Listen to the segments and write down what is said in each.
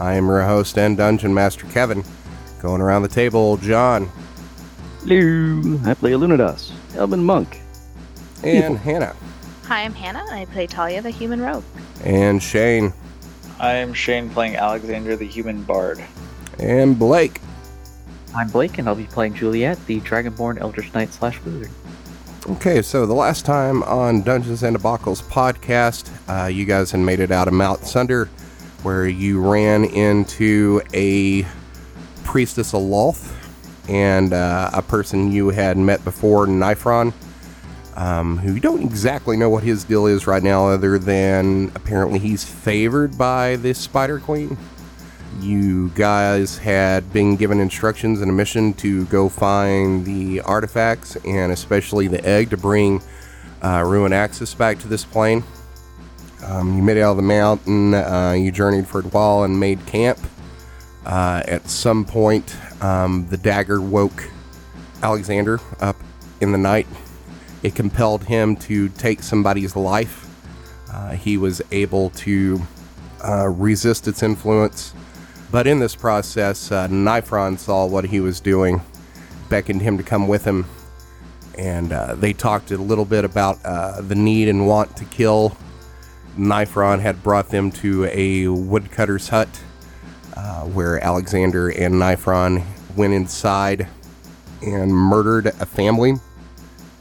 I am your host and dungeon master Kevin. Going around the table, John Hello, I play Illuminatus, Elven Monk. and Hannah Hi, I'm Hannah, and I play Talia, the human rogue. and Shane I am Shane playing Alexander the Human Bard. and Blake. I'm Blake, and I'll be playing Juliet, the Dragonborn Eldritch Knight slash Wizard. Okay, so the last time on Dungeons and Debacles podcast, uh, you guys had made it out of Mount Sunder, where you ran into a priestess of Lolth and uh, a person you had met before, Nifron, um, who you don't exactly know what his deal is right now, other than apparently he's favored by this Spider Queen. You guys had been given instructions and a mission to go find the artifacts and especially the egg to bring uh, Ruin Axis back to this plane. Um, you made it out of the mountain, uh, you journeyed for a while and made camp. Uh, at some point, um, the dagger woke Alexander up in the night. It compelled him to take somebody's life. Uh, he was able to uh, resist its influence. But in this process, uh, Nifron saw what he was doing, beckoned him to come with him, and uh, they talked a little bit about uh, the need and want to kill. Nifron had brought them to a woodcutter's hut uh, where Alexander and Nifron went inside and murdered a family.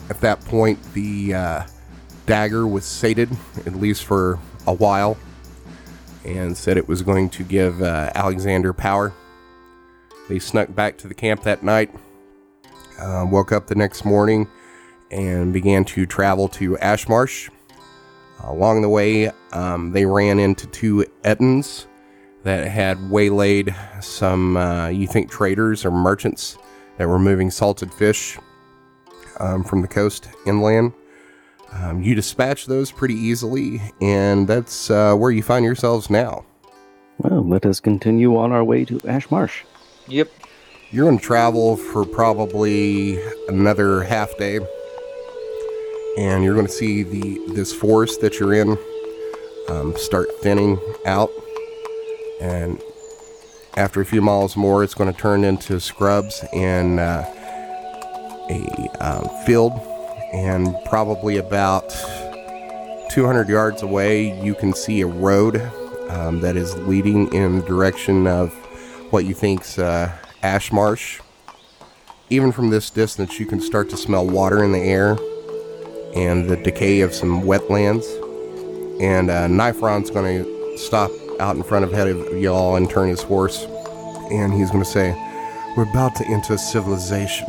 At that point, the uh, dagger was sated, at least for a while and said it was going to give uh, Alexander power. They snuck back to the camp that night, uh, woke up the next morning, and began to travel to Ashmarsh. Along the way, um, they ran into two Ettins that had waylaid some, uh, you think, traders or merchants that were moving salted fish um, from the coast inland. Um, you dispatch those pretty easily, and that's uh, where you find yourselves now. Well, let us continue on our way to Ash Marsh. Yep. You're going to travel for probably another half day, and you're going to see the this forest that you're in um, start thinning out, and after a few miles more, it's going to turn into scrubs and uh, a um, field. And probably about 200 yards away, you can see a road um, that is leading in the direction of what you think's uh, ash marsh. Even from this distance, you can start to smell water in the air and the decay of some wetlands. And uh, Nifron's going to stop out in front of head of y'all and turn his horse, and he's going to say, "We're about to enter civilization."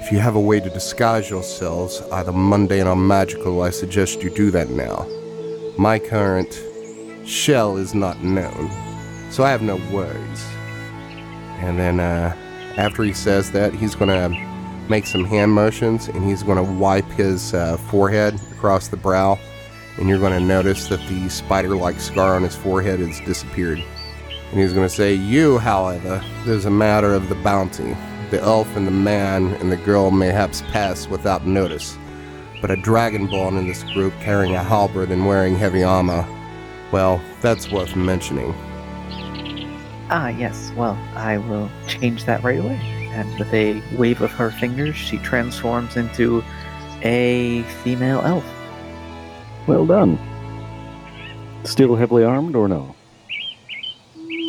If you have a way to disguise yourselves, either mundane or magical, I suggest you do that now. My current shell is not known, so I have no worries. And then, uh, after he says that, he's gonna make some hand motions and he's gonna wipe his uh, forehead across the brow, and you're gonna notice that the spider like scar on his forehead has disappeared. And he's gonna say, You, however, there's a matter of the bounty the elf and the man and the girl mayhaps pass without notice, but a dragonborn in this group carrying a halberd and wearing heavy armor, well, that's worth mentioning. Ah, yes, well, I will change that right away. And with a wave of her fingers, she transforms into a female elf. Well done. Still heavily armed or no?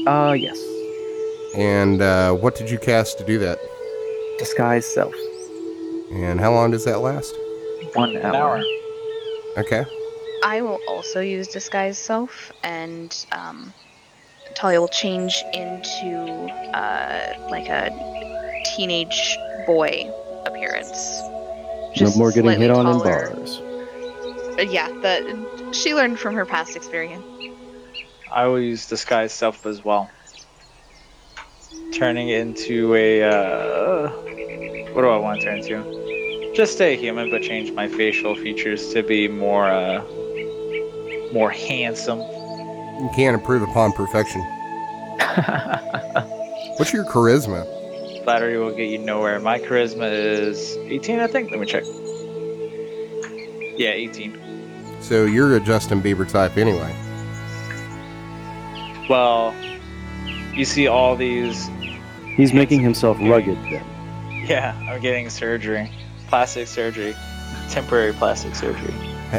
Ah, yes. And uh, what did you cast to do that? Disguise self. And how long does that last? One An hour. hour. Okay. I will also use disguise self, and um, Talia will change into uh, like a teenage boy appearance. No more getting hit on in bars. Uh, Yeah, the she learned from her past experience. I will use disguise self as well. Turning into a uh, what do I want to turn into? Just stay human, but change my facial features to be more uh, more handsome. You can't improve upon perfection. What's your charisma? Flattery will get you nowhere. My charisma is 18, I think. Let me check. Yeah, 18. So you're a Justin Bieber type anyway. Well, you see all these. He's making himself rugged then. Yeah, I'm getting surgery, plastic surgery, temporary plastic surgery.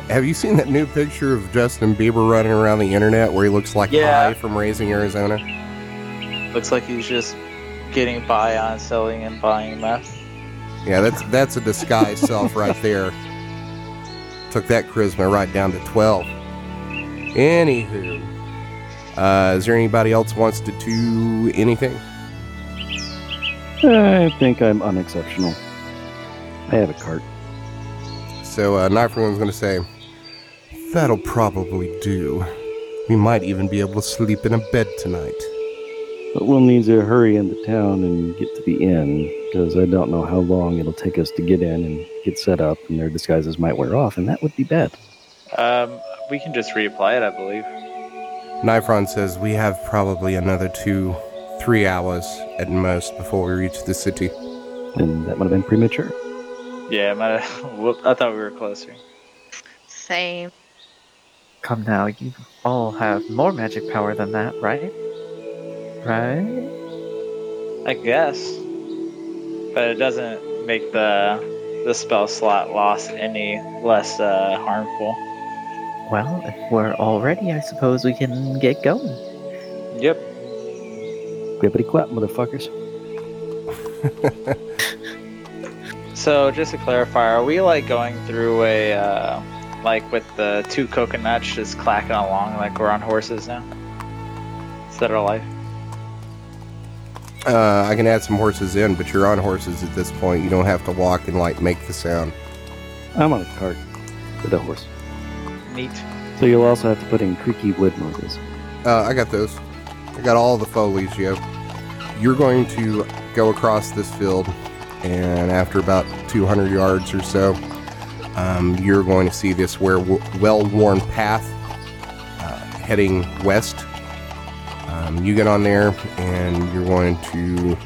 Have you seen that new picture of Justin Bieber running around the internet where he looks like Yeah. High from Raising Arizona? Looks like he's just getting by on selling and buying meth. Yeah, that's that's a disguised self right there. Took that charisma right down to 12. Anywho, uh, is there anybody else wants to do anything? I think I'm unexceptional. I have a cart. So, uh, Nifron's going to say, That'll probably do. We might even be able to sleep in a bed tonight. But we'll need to hurry into town and get to the inn, because I don't know how long it'll take us to get in and get set up, and their disguises might wear off, and that would be bad. Um, we can just reapply it, I believe. Nifron says we have probably another two, three hours at most before we reach the city. And that might have been premature. Yeah, I might have. I thought we were closer. Same. Come now, you all have more magic power than that, right? Right? I guess, but it doesn't make the the spell slot loss any less uh, harmful. Well, if we're all ready, I suppose we can get going. Yep. Quippity clap, motherfuckers. So just to clarify, are we like going through a uh, like with the two coconuts just clacking along like we're on horses now? Is that our life? Uh, I can add some horses in, but you're on horses at this point. You don't have to walk and like make the sound. I'm on a cart with a horse. Neat. So you'll also have to put in creaky wood noises. Uh, I got those. I got all the foleys, yo. You're going to go across this field, and after about 200 yards or so, um, you're going to see this where well-worn path uh, heading west. Um, you get on there, and you're going to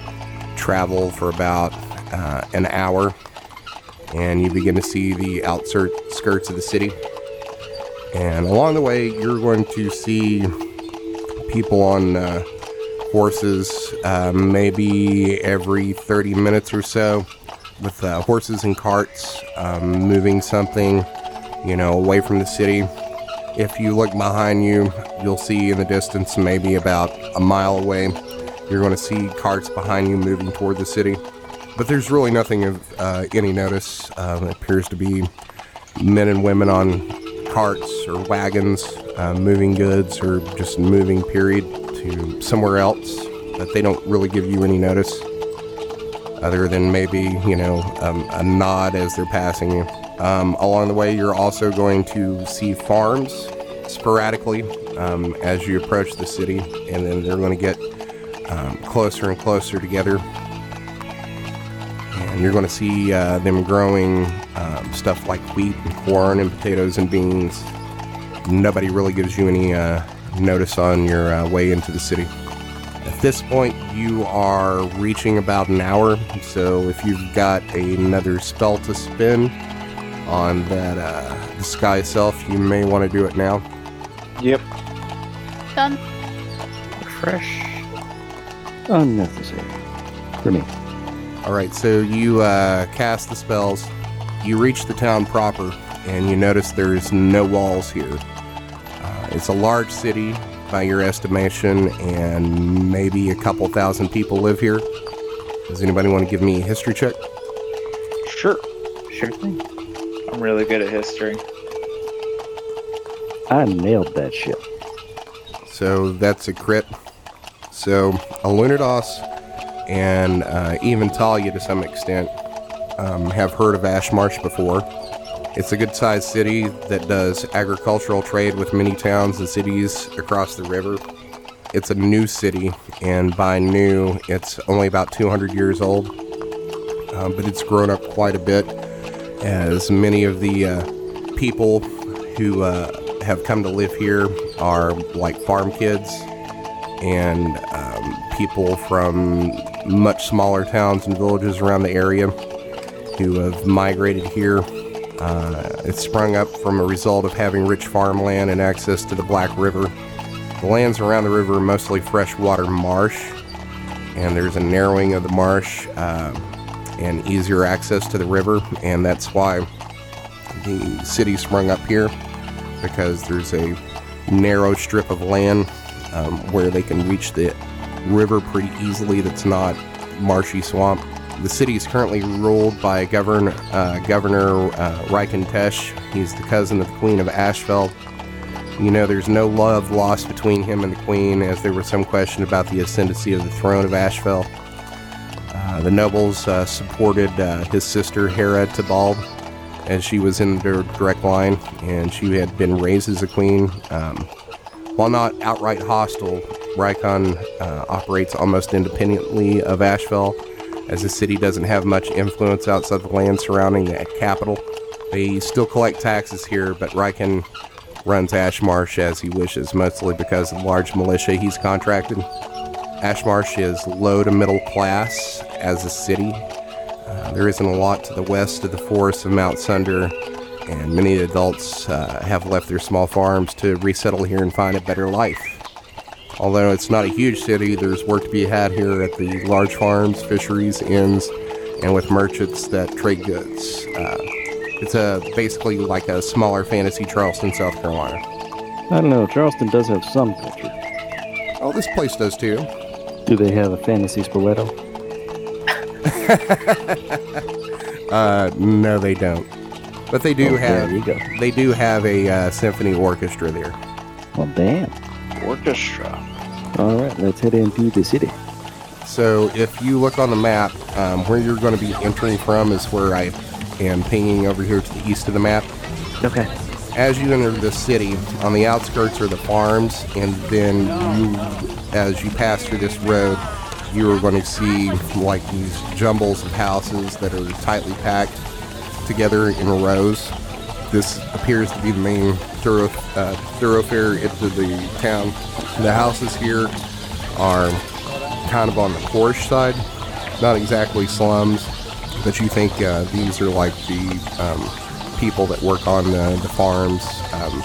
travel for about uh, an hour, and you begin to see the outskirts of the city. And along the way, you're going to see people on uh, horses uh, maybe every 30 minutes or so with uh, horses and carts um, moving something, you know, away from the city. If you look behind you, you'll see in the distance, maybe about a mile away, you're going to see carts behind you moving toward the city. But there's really nothing of uh, any notice. Um, it appears to be men and women on carts or wagons uh, moving goods or just moving period to somewhere else but they don't really give you any notice other than maybe you know um, a nod as they're passing you um, along the way you're also going to see farms sporadically um, as you approach the city and then they're going to get um, closer and closer together and you're going to see uh, them growing um, stuff like wheat and corn and potatoes and beans. Nobody really gives you any uh, notice on your uh, way into the city. At this point, you are reaching about an hour, so if you've got another spell to spend on that uh, disguise self, you may want to do it now. Yep. Done. Fresh. Unnecessary. For me. All right, so you uh, cast the spells. You reach the town proper, and you notice there's no walls here. Uh, it's a large city by your estimation, and maybe a couple thousand people live here. Does anybody want to give me a history check? Sure. Sure thing. I'm really good at history. I nailed that shit. So that's a crit. So Alunidas and uh, even Talia to some extent um, have heard of Ashmarsh before. It's a good sized city that does agricultural trade with many towns and cities across the river. It's a new city, and by new, it's only about 200 years old, um, but it's grown up quite a bit as many of the uh, people who uh, have come to live here are like farm kids and um, people from much smaller towns and villages around the area who have migrated here. Uh, it sprung up from a result of having rich farmland and access to the Black River. The lands around the river are mostly freshwater marsh, and there's a narrowing of the marsh uh, and easier access to the river, and that's why the city sprung up here because there's a narrow strip of land um, where they can reach the river pretty easily that's not marshy swamp. The city is currently ruled by govern, uh, Governor uh, He's the cousin of the Queen of Ashfeld. You know, there's no love lost between him and the Queen, as there was some question about the ascendancy of the throne of Ashfeld. The nobles uh, supported uh, his sister Hera Tybalt, as she was in their direct line, and she had been raised as a queen. Um, while not outright hostile, Rykon uh, operates almost independently of Ashfeld, as the city doesn't have much influence outside the land surrounding the capital. They still collect taxes here, but Rykon runs Ashmarsh as he wishes, mostly because of the large militia he's contracted. Ashmarsh is low to middle class as a city. Uh, there isn't a lot to the west of the forests of Mount Sunder, and many adults uh, have left their small farms to resettle here and find a better life. Although it's not a huge city, there's work to be had here at the large farms, fisheries, inns, and with merchants that trade goods. Uh, it's a basically like a smaller fantasy Charleston, South Carolina. I don't know. Charleston does have some culture. Oh, this place does too. Do they have a fantasy Spoleto? Uh, no, they don't. But they do Oh, have. there you go. They do have a uh, symphony orchestra there. Well, damn. Orchestra. All right, let's head into the city. So if you look on the map, um, where you're going to be entering from is where I am pinging over here to the east of the map. Okay. As you enter the city, on the outskirts are the farms, and then you, as you pass through this road, you are going to see like these jumbles of houses that are tightly packed together in rows. This appears to be the main thorough, uh, thoroughfare into the town. The houses here are kind of on the poorish side, not exactly slums, but you think uh, these are like the um, people that work on the, the farms, um,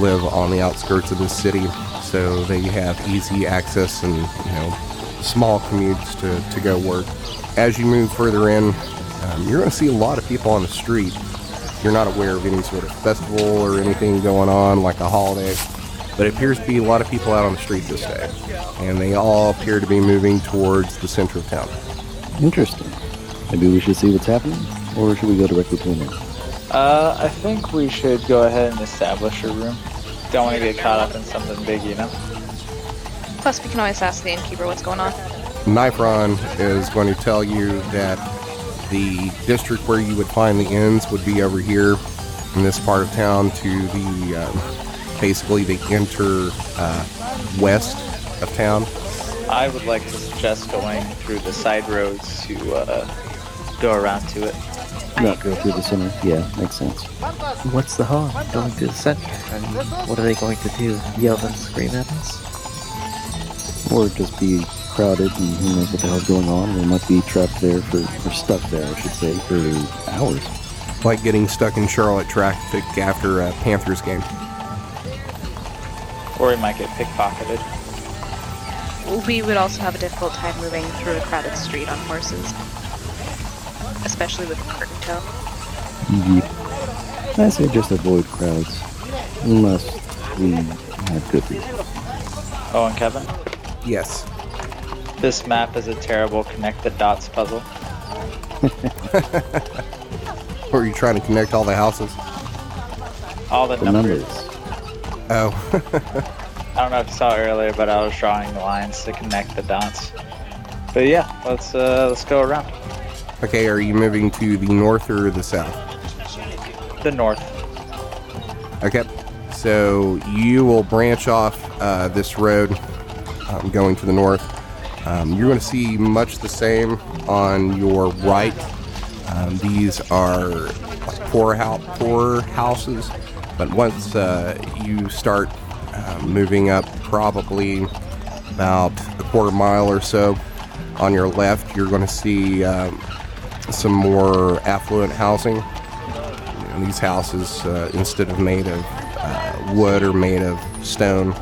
live on the outskirts of the city, so they have easy access and you know small commutes to, to go work. As you move further in, um, you're going to see a lot of people on the street. You're not aware of any sort of festival or anything going on like a holiday, but it appears to be a lot of people out on the street this day, and they all appear to be moving towards the center of town. Interesting. Maybe we should see what's happening, or should we go directly to an inn? Uh, I think we should go ahead and establish a room. Don't want to get caught up in something big, you know? Plus, we can always ask the innkeeper what's going on. Nifron is going to tell you that the district where you would find the inns would be over here in this part of town to the um, basically the inter uh, west of town. I would like to suggest going through the side roads to uh, go around to it. Not go through the center. Yeah, makes sense. What's the harm going through the center? I mean, what are they going to do? Yell and scream at us? Or just be crowded and who knows what the hell's going on. They might be trapped there for, or stuck there, I should say, for hours. Like getting stuck in Charlotte traffic after a Panthers game. Or we might get pickpocketed. We would also have a difficult time moving through a crowded street on horses, especially with a curtain toe. Yep. I say just avoid crowds. Unless we have good reason. Oh, and Kevin, Yes. this map is a terrible connect the dots puzzle. Or are you trying to connect all the houses? All the, The numbers. numbers. Oh, I don't know if you saw it earlier, but I was drawing the lines to connect the dots. But yeah, let's uh, let's go around okay. Are you moving to the north or the south? the north. Okay. So you will branch off uh, this road um, going to the north. Um, you're going to see much the same on your right. Um, these are poor, hou- poor houses, but once uh, you start uh, moving up, probably about a quarter mile or so on your left, you're going to see um, some more affluent housing. And these houses, uh, instead of made of uh, wood, are made of stone,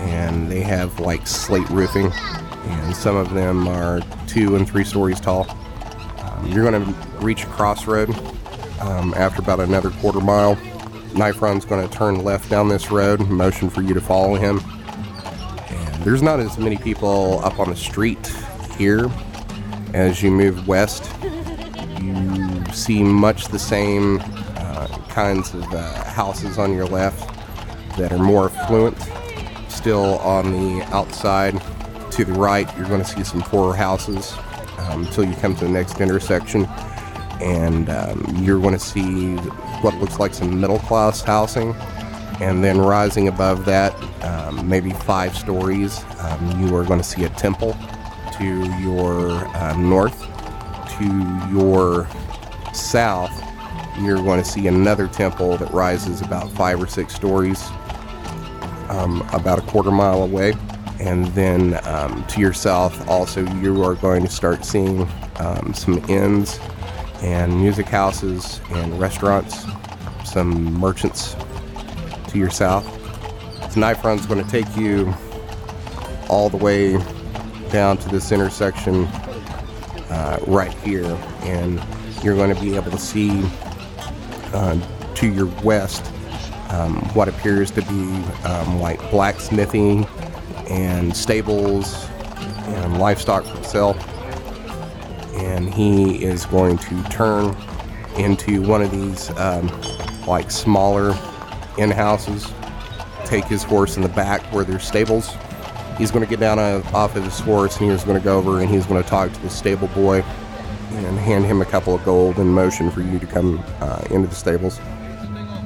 and they have like slate roofing, and some of them are two and three stories tall. Um, you're going to reach a crossroad um, after about another quarter mile. Nifron's going to turn left down this road, motion for you to follow him. And there's not as many people up on the street here as you move west. You see much the same uh, kinds of uh, houses on your left that are more affluent. Still on the outside to the right, you're going to see some poorer houses um, until you come to the next intersection. And um, you're going to see what looks like some middle class housing. And then rising above that, um, maybe five stories, um, you are going to see a temple to your uh, north. To your south, you're going to see another temple that rises about five or six stories, um, about a quarter mile away. And then um, to your south, also, you are going to start seeing um, some inns and music houses and restaurants, some merchants to your south. Nifron's going to take you all the way down to this intersection uh, right here, and you're going to be able to see uh, to your west um, what appears to be um, like blacksmithing and stables and livestock for sale. And he is going to turn into one of these um, like smaller inn houses, take his horse in the back where there's stables. He's going to get down off of his horse and he's going to go over and he's going to talk to the stable boy and hand him a couple of gold in motion for you to come uh, into the stables.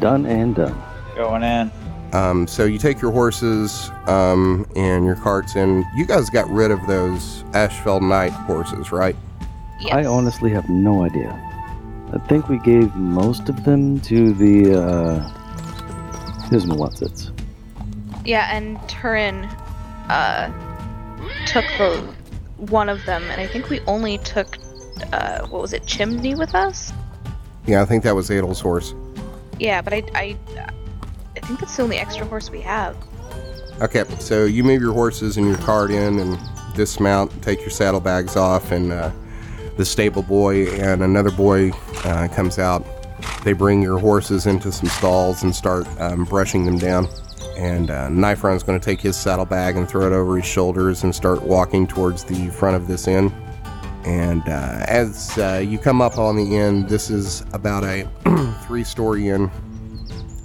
Done and done. Going in. Um, so you take your horses um, and your carts in. You guys got rid of those Ashfeld Knight horses, right? Yes. I honestly have no idea. I think we gave most of them to the uh his what's it. Yeah, and Turin uh, took the one of them, and I think we only took uh, what was it, Chimney, with us. Yeah, I think that was Adel's horse. Yeah, but I, I, I think that's the only extra horse we have. Okay, so you move your horses and your cart in and dismount, take your saddlebags off, and uh, the stable boy and another boy uh, comes out. They bring your horses into some stalls and start um, brushing them down. And uh, Nifron's going to take his saddlebag and throw it over his shoulders and start walking towards the front of this inn. And uh, as uh, you come up on the inn, this is about a three-story inn.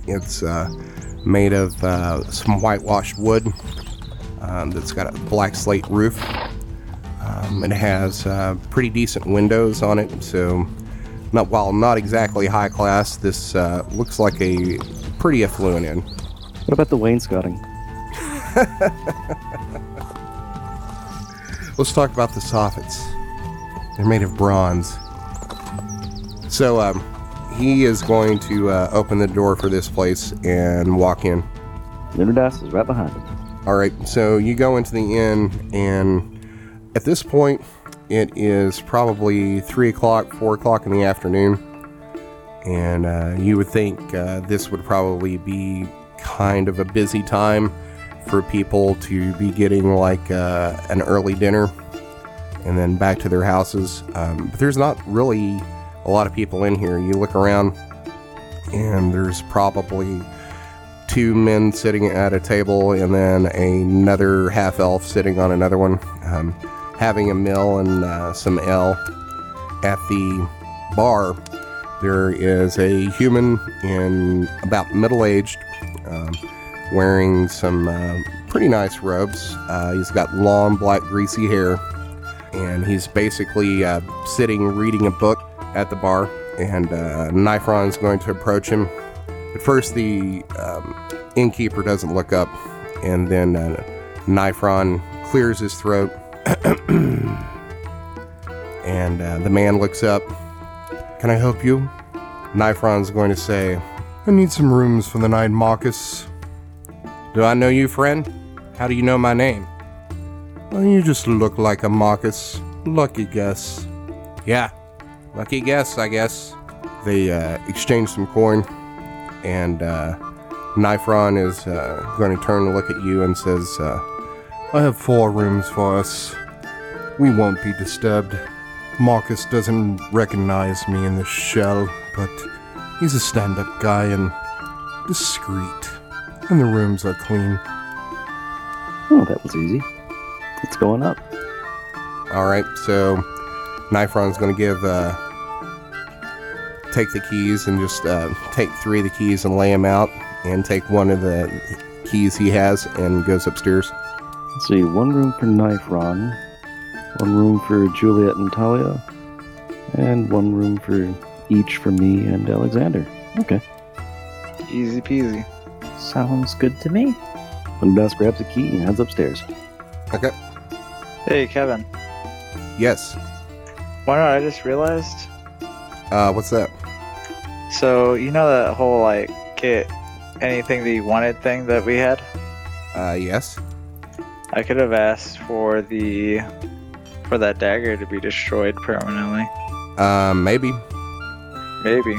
It's uh, made of uh, some whitewashed wood um, that's got a black slate roof. Um, it has uh, pretty decent windows on it, so not while not exactly high class, this looks like a pretty affluent inn. What about the wainscoting? Let's talk about the soffits. They're made of bronze. So um, he is going to uh, open the door for this place and walk in. Lunadas is right behind him. All right, so you go into the inn, and at this point, it is probably three o'clock, four o'clock in the afternoon, and uh, you would think uh, this would probably be kind of a busy time for people to be getting like uh, an early dinner and then back to their houses. Um, but there's not really a lot of people in here. You look around, and there's probably two men sitting at a table and then another half elf sitting on another one, um, having a meal and uh, some ale. At the bar, there is a human in about middle aged. Um, wearing some uh, pretty nice robes. Uh, he's got long, black, greasy hair, and he's basically uh, sitting reading a book at the bar. And uh, Nifron's going to approach him. At first, the um, innkeeper doesn't look up, and then uh, Nifron clears his throat. and uh, the man looks up. Can I help you? Nifron's going to say, I need some rooms for the night, Marcus. Do I know you, friend? How do you know my name? Well, you just look like a Marcus. Lucky guess. Yeah, lucky guess, I guess. They uh, exchange some coin, and uh, Nifron is uh, going to turn to look at you and says, uh, I have four rooms for us. We won't be disturbed. Marcus doesn't recognize me in this shell, but he's a stand up guy and discreet. And the rooms are clean. Oh, that was easy. It's going up. Alright, so Nifron's going to give, uh, take the keys and just uh, take three of the keys and lay them out, and take one of the keys he has and goes upstairs. Let's see, one room for Nifron, one room for Juliet and Talia, and one room for each for me and Alexander. Okay. Easy peasy. Sounds good to me. Undas grabs a key and heads upstairs. Okay. Hey, Kevin. Yes. Why not? I just realized. Uh, what's that? So you know that whole like get anything that you wanted thing that we had. Uh, yes. I could have asked for the for that dagger to be destroyed permanently. Um, maybe. Maybe.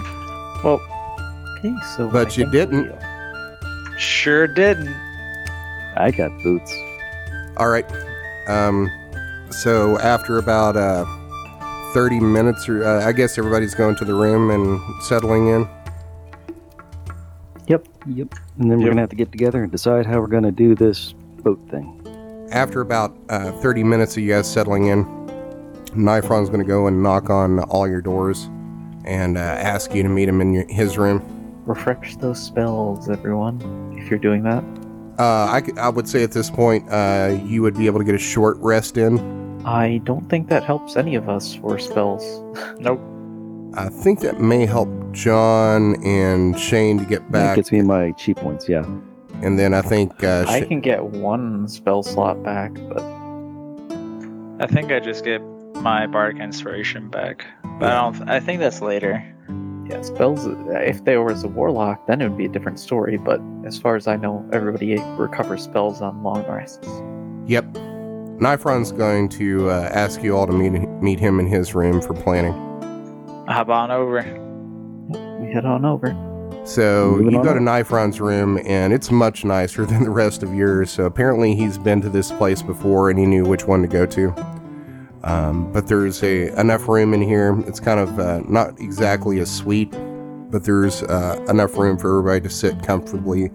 Well, Okay, so. But you didn't. we- sure didn't. I got boots. All right. Um, so after about uh, 30 minutes, or uh, I guess everybody's going to the room and settling in. Yep, yep. And then we're Yep. gonna have to get together and decide how we're gonna do this boat thing. After about uh, 30 minutes of you guys settling in, Nifron's going to go and knock on all your doors and uh, ask you to meet him in your, his room. Refresh those spells, everyone, if you're doing that. Uh, I, c- I would say at this point, uh, you would be able to get a short rest in. I don't think that helps any of us for spells. Nope. I think that may help John and Shane to get That back. gets me my cheat points, yeah. And then I think uh, I Sh- can get one spell slot back, but I think I just get my bardic inspiration back, but I don't. I think that's later. yeah, spells. If there was a warlock, then it would be a different story. But as far as I know, everybody recovers spells on long rests. Yep. Nifron's going to uh, ask you all to meet meet him in his room for planning. Hop on over. We head on over. So Moving you on go to. Nifron's room, and it's much nicer than the rest of yours. So apparently he's been to this place before, and he knew which one to go to. Um, but there's a enough room in here. It's kind of uh, not exactly a suite, but there's uh, enough room for everybody to sit comfortably,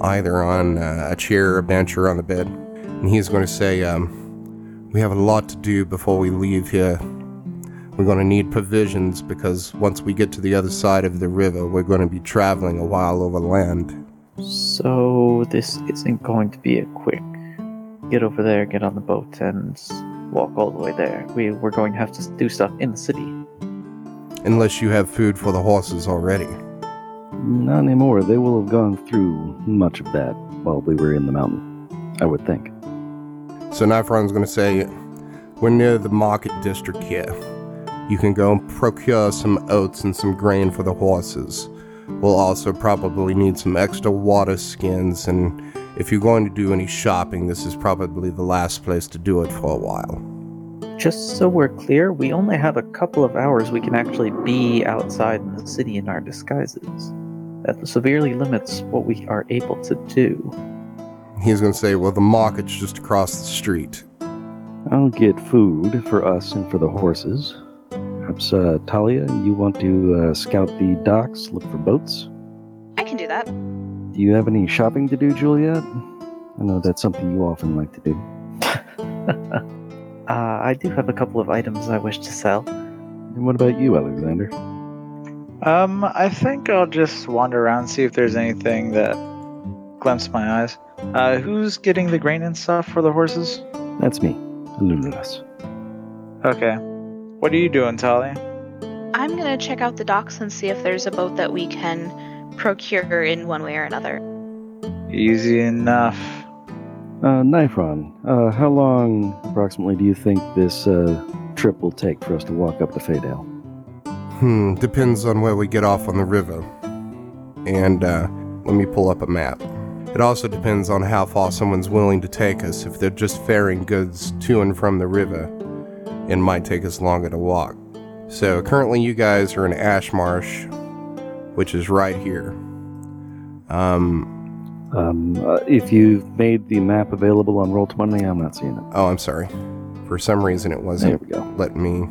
either on uh, a chair, a bench, or on the bed. And he's going to say, um, "We have a lot to do before we leave here. We're going to need provisions because once we get to the other side of the river, we're going to be traveling a while over land." So this isn't going to be a quick get over there, get on the boat, and walk all the way there. We we're going to have to do stuff in the city. Unless you have food for the horses already. Not anymore. They will have gone through much of that while we were in the mountain, I would think. So Nifron's going to say, We're near the market district here. You can go and procure some oats and some grain for the horses. We'll also probably need some extra water skins, and if you're going to do any shopping, this is probably the last place to do it for a while. Just so we're clear, we only have a couple of hours we can actually be outside in the city in our disguises. That severely limits what we are able to do. He's going to say, Well, the market's just across the street. I'll get food for us and for the horses. Perhaps, uh, Talia, you want to uh, scout the docks, look for boats? I can do that. Do you have any shopping to do, Juliet? I know that's something you often like to do. Uh, I do have a couple of items I wish to sell. And what about you, Alexander? Um, I think I'll just wander around see if there's anything that glimpse my eyes. Uh, who's getting the grain and stuff for the horses? That's me, Lunas. Okay. What are you doing, Talia? I'm gonna check out the docks and see if there's a boat that we can procure in one way or another. Easy enough. Uh, Nifron, uh, how long approximately do you think this uh, trip will take for us to walk up to Fadale? Hmm, depends on where we get off on the river. And uh, let me pull up a map. It also depends on how far someone's willing to take us. If they're just ferrying goods to and from the river, it might take us longer to walk. So currently, you guys are in Ash Marsh, which is right here. Um, Um, uh, if you've made the map available on Roll20, I'm not seeing it. oh, I'm sorry. For some reason, it wasn't we go. let me.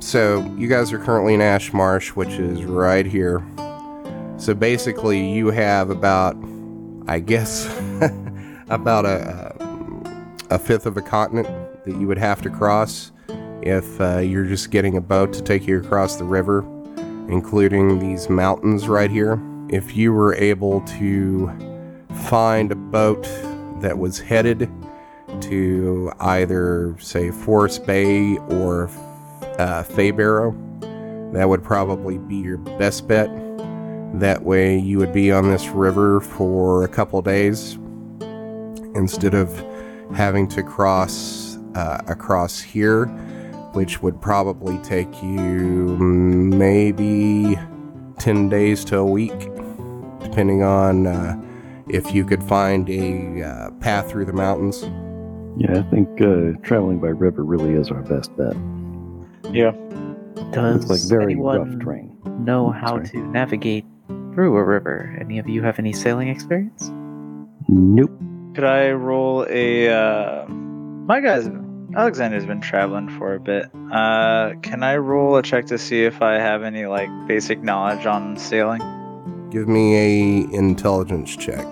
So, you guys are currently in Ash Marsh, which is right here. So, basically, you have about, I guess, about a, a fifth of a continent that you would have to cross if uh, you're just getting a boat to take you across the river, including these mountains right here. If you were able to find a boat that was headed to either, say, Forest Bay or uh, Faybarrow. That would probably be your best bet. That way, you would be on this river for a couple days instead of having to cross uh, across here, which would probably take you maybe 10 days to a week, depending on uh, if you could find a uh, path through the mountains. Yeah, I think uh, traveling by river really is our best bet. Yeah. Does It's like very anyone rough terrain. know how Sorry. to navigate through a river? Any of you have any sailing experience? Nope. Could I roll a? Uh, my guys, Alexander's been traveling for a bit. Uh, can I roll a check to see if I have any like basic knowledge on sailing? Give me a intelligence check.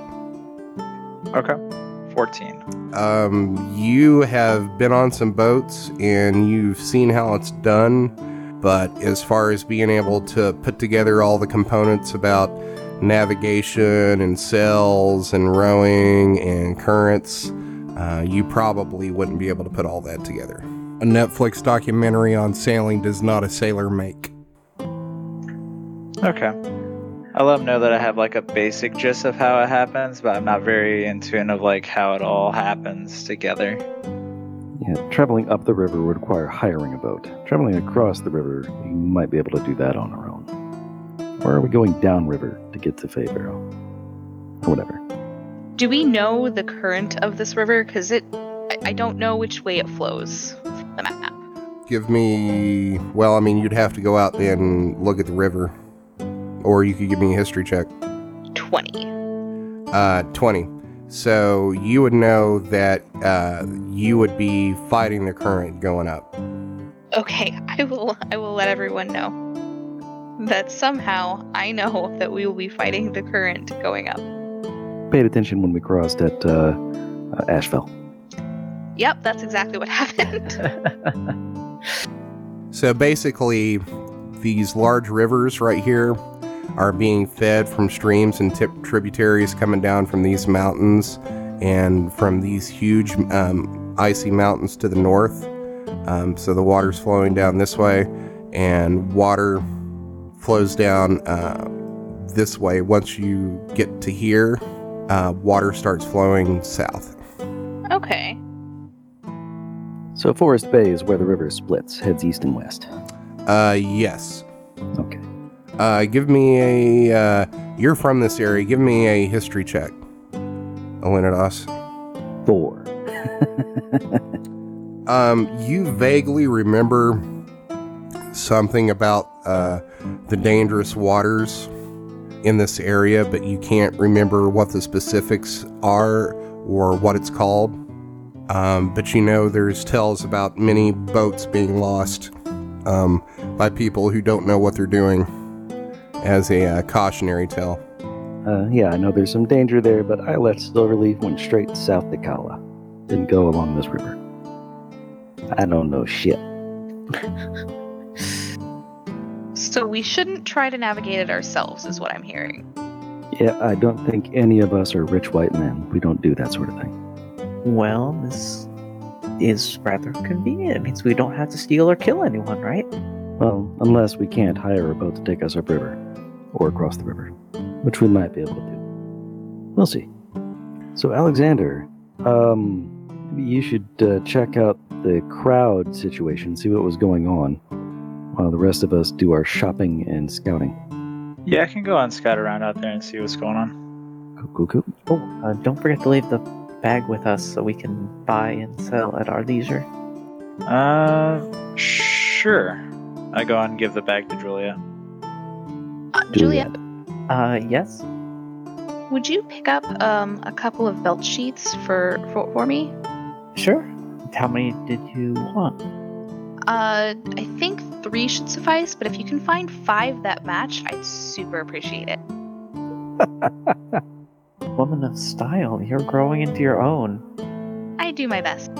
Okay. Fourteen. Um, you have been on some boats and you've seen how it's done, but as far as being able to put together all the components about navigation and sails and rowing and currents, uh, you probably wouldn't be able to put all that together. A Netflix documentary on sailing does not a sailor make. Okay. I let them know that I have like a basic gist of how it happens, but I'm not very in tune of like how it all happens together. Yeah, traveling up the river would require hiring a boat. Traveling across the river, you might be able to do that on our own. Or are we going downriver to get to Faybarrow? Or whatever. Do we know the current of this river? Because it, I, I don't know which way it flows. The map. Give me, well, I mean, you'd have to go out and look at the river, or you could give me a history check. Twenty. Uh, 20. So you would know that uh, you would be fighting the current going up. Okay, I will. I will let everyone know that somehow I know that we will be fighting the current going up. Paid attention when we crossed at uh, uh, Asheville. Yep, that's exactly what happened. So basically, these large rivers right here are being fed from streams and tip tributaries coming down from these mountains and from these huge um, icy mountains to the north. Um, so the water's flowing down this way, and water flows down uh, this way. Once you get to here, uh, water starts flowing south. okay. So Forest Bay is where the river splits, heads east and west. Uh, yes. Okay. Uh, give me a. Uh, you're from this area. Give me a history check. Alinidas. Four. Um, you vaguely remember something about uh, the dangerous waters in this area, but you can't remember what the specifics are or what it's called. Um, but you know there's tales about many boats being lost um, by people who don't know what they're doing as a uh, cautionary tale. Uh, yeah, I know there's some danger there, but I left Silverleaf, went straight to South Dakota. Didn't go along this river. I don't know shit. So we shouldn't try to navigate it ourselves, is what I'm hearing. Yeah, I don't think any of us are rich white men. We don't do that sort of thing. Well, this is rather convenient. It means we don't have to steal or kill anyone, right? Well, unless we can't hire a boat to take us upriver or across the river, which we might be able to do. We'll see. So, Alexander, um, maybe you should uh, check out the crowd situation, see what was going on, while the rest of us do our shopping and scouting. Yeah, I can go and scout around out there and see what's going on. Cool, cool, cool. Oh, uh, don't forget to leave the bag with us so we can buy and sell at our leisure. Uh, sure. I go and give the bag to Julia. Uh, Juliet, Uh, yes? would you pick up um, a couple of belt sheets for, for for me? Sure. How many did you want? Uh, I think three should suffice, but if you can find five that match, I'd super appreciate it. Woman of style, you're growing into your own. I do my best.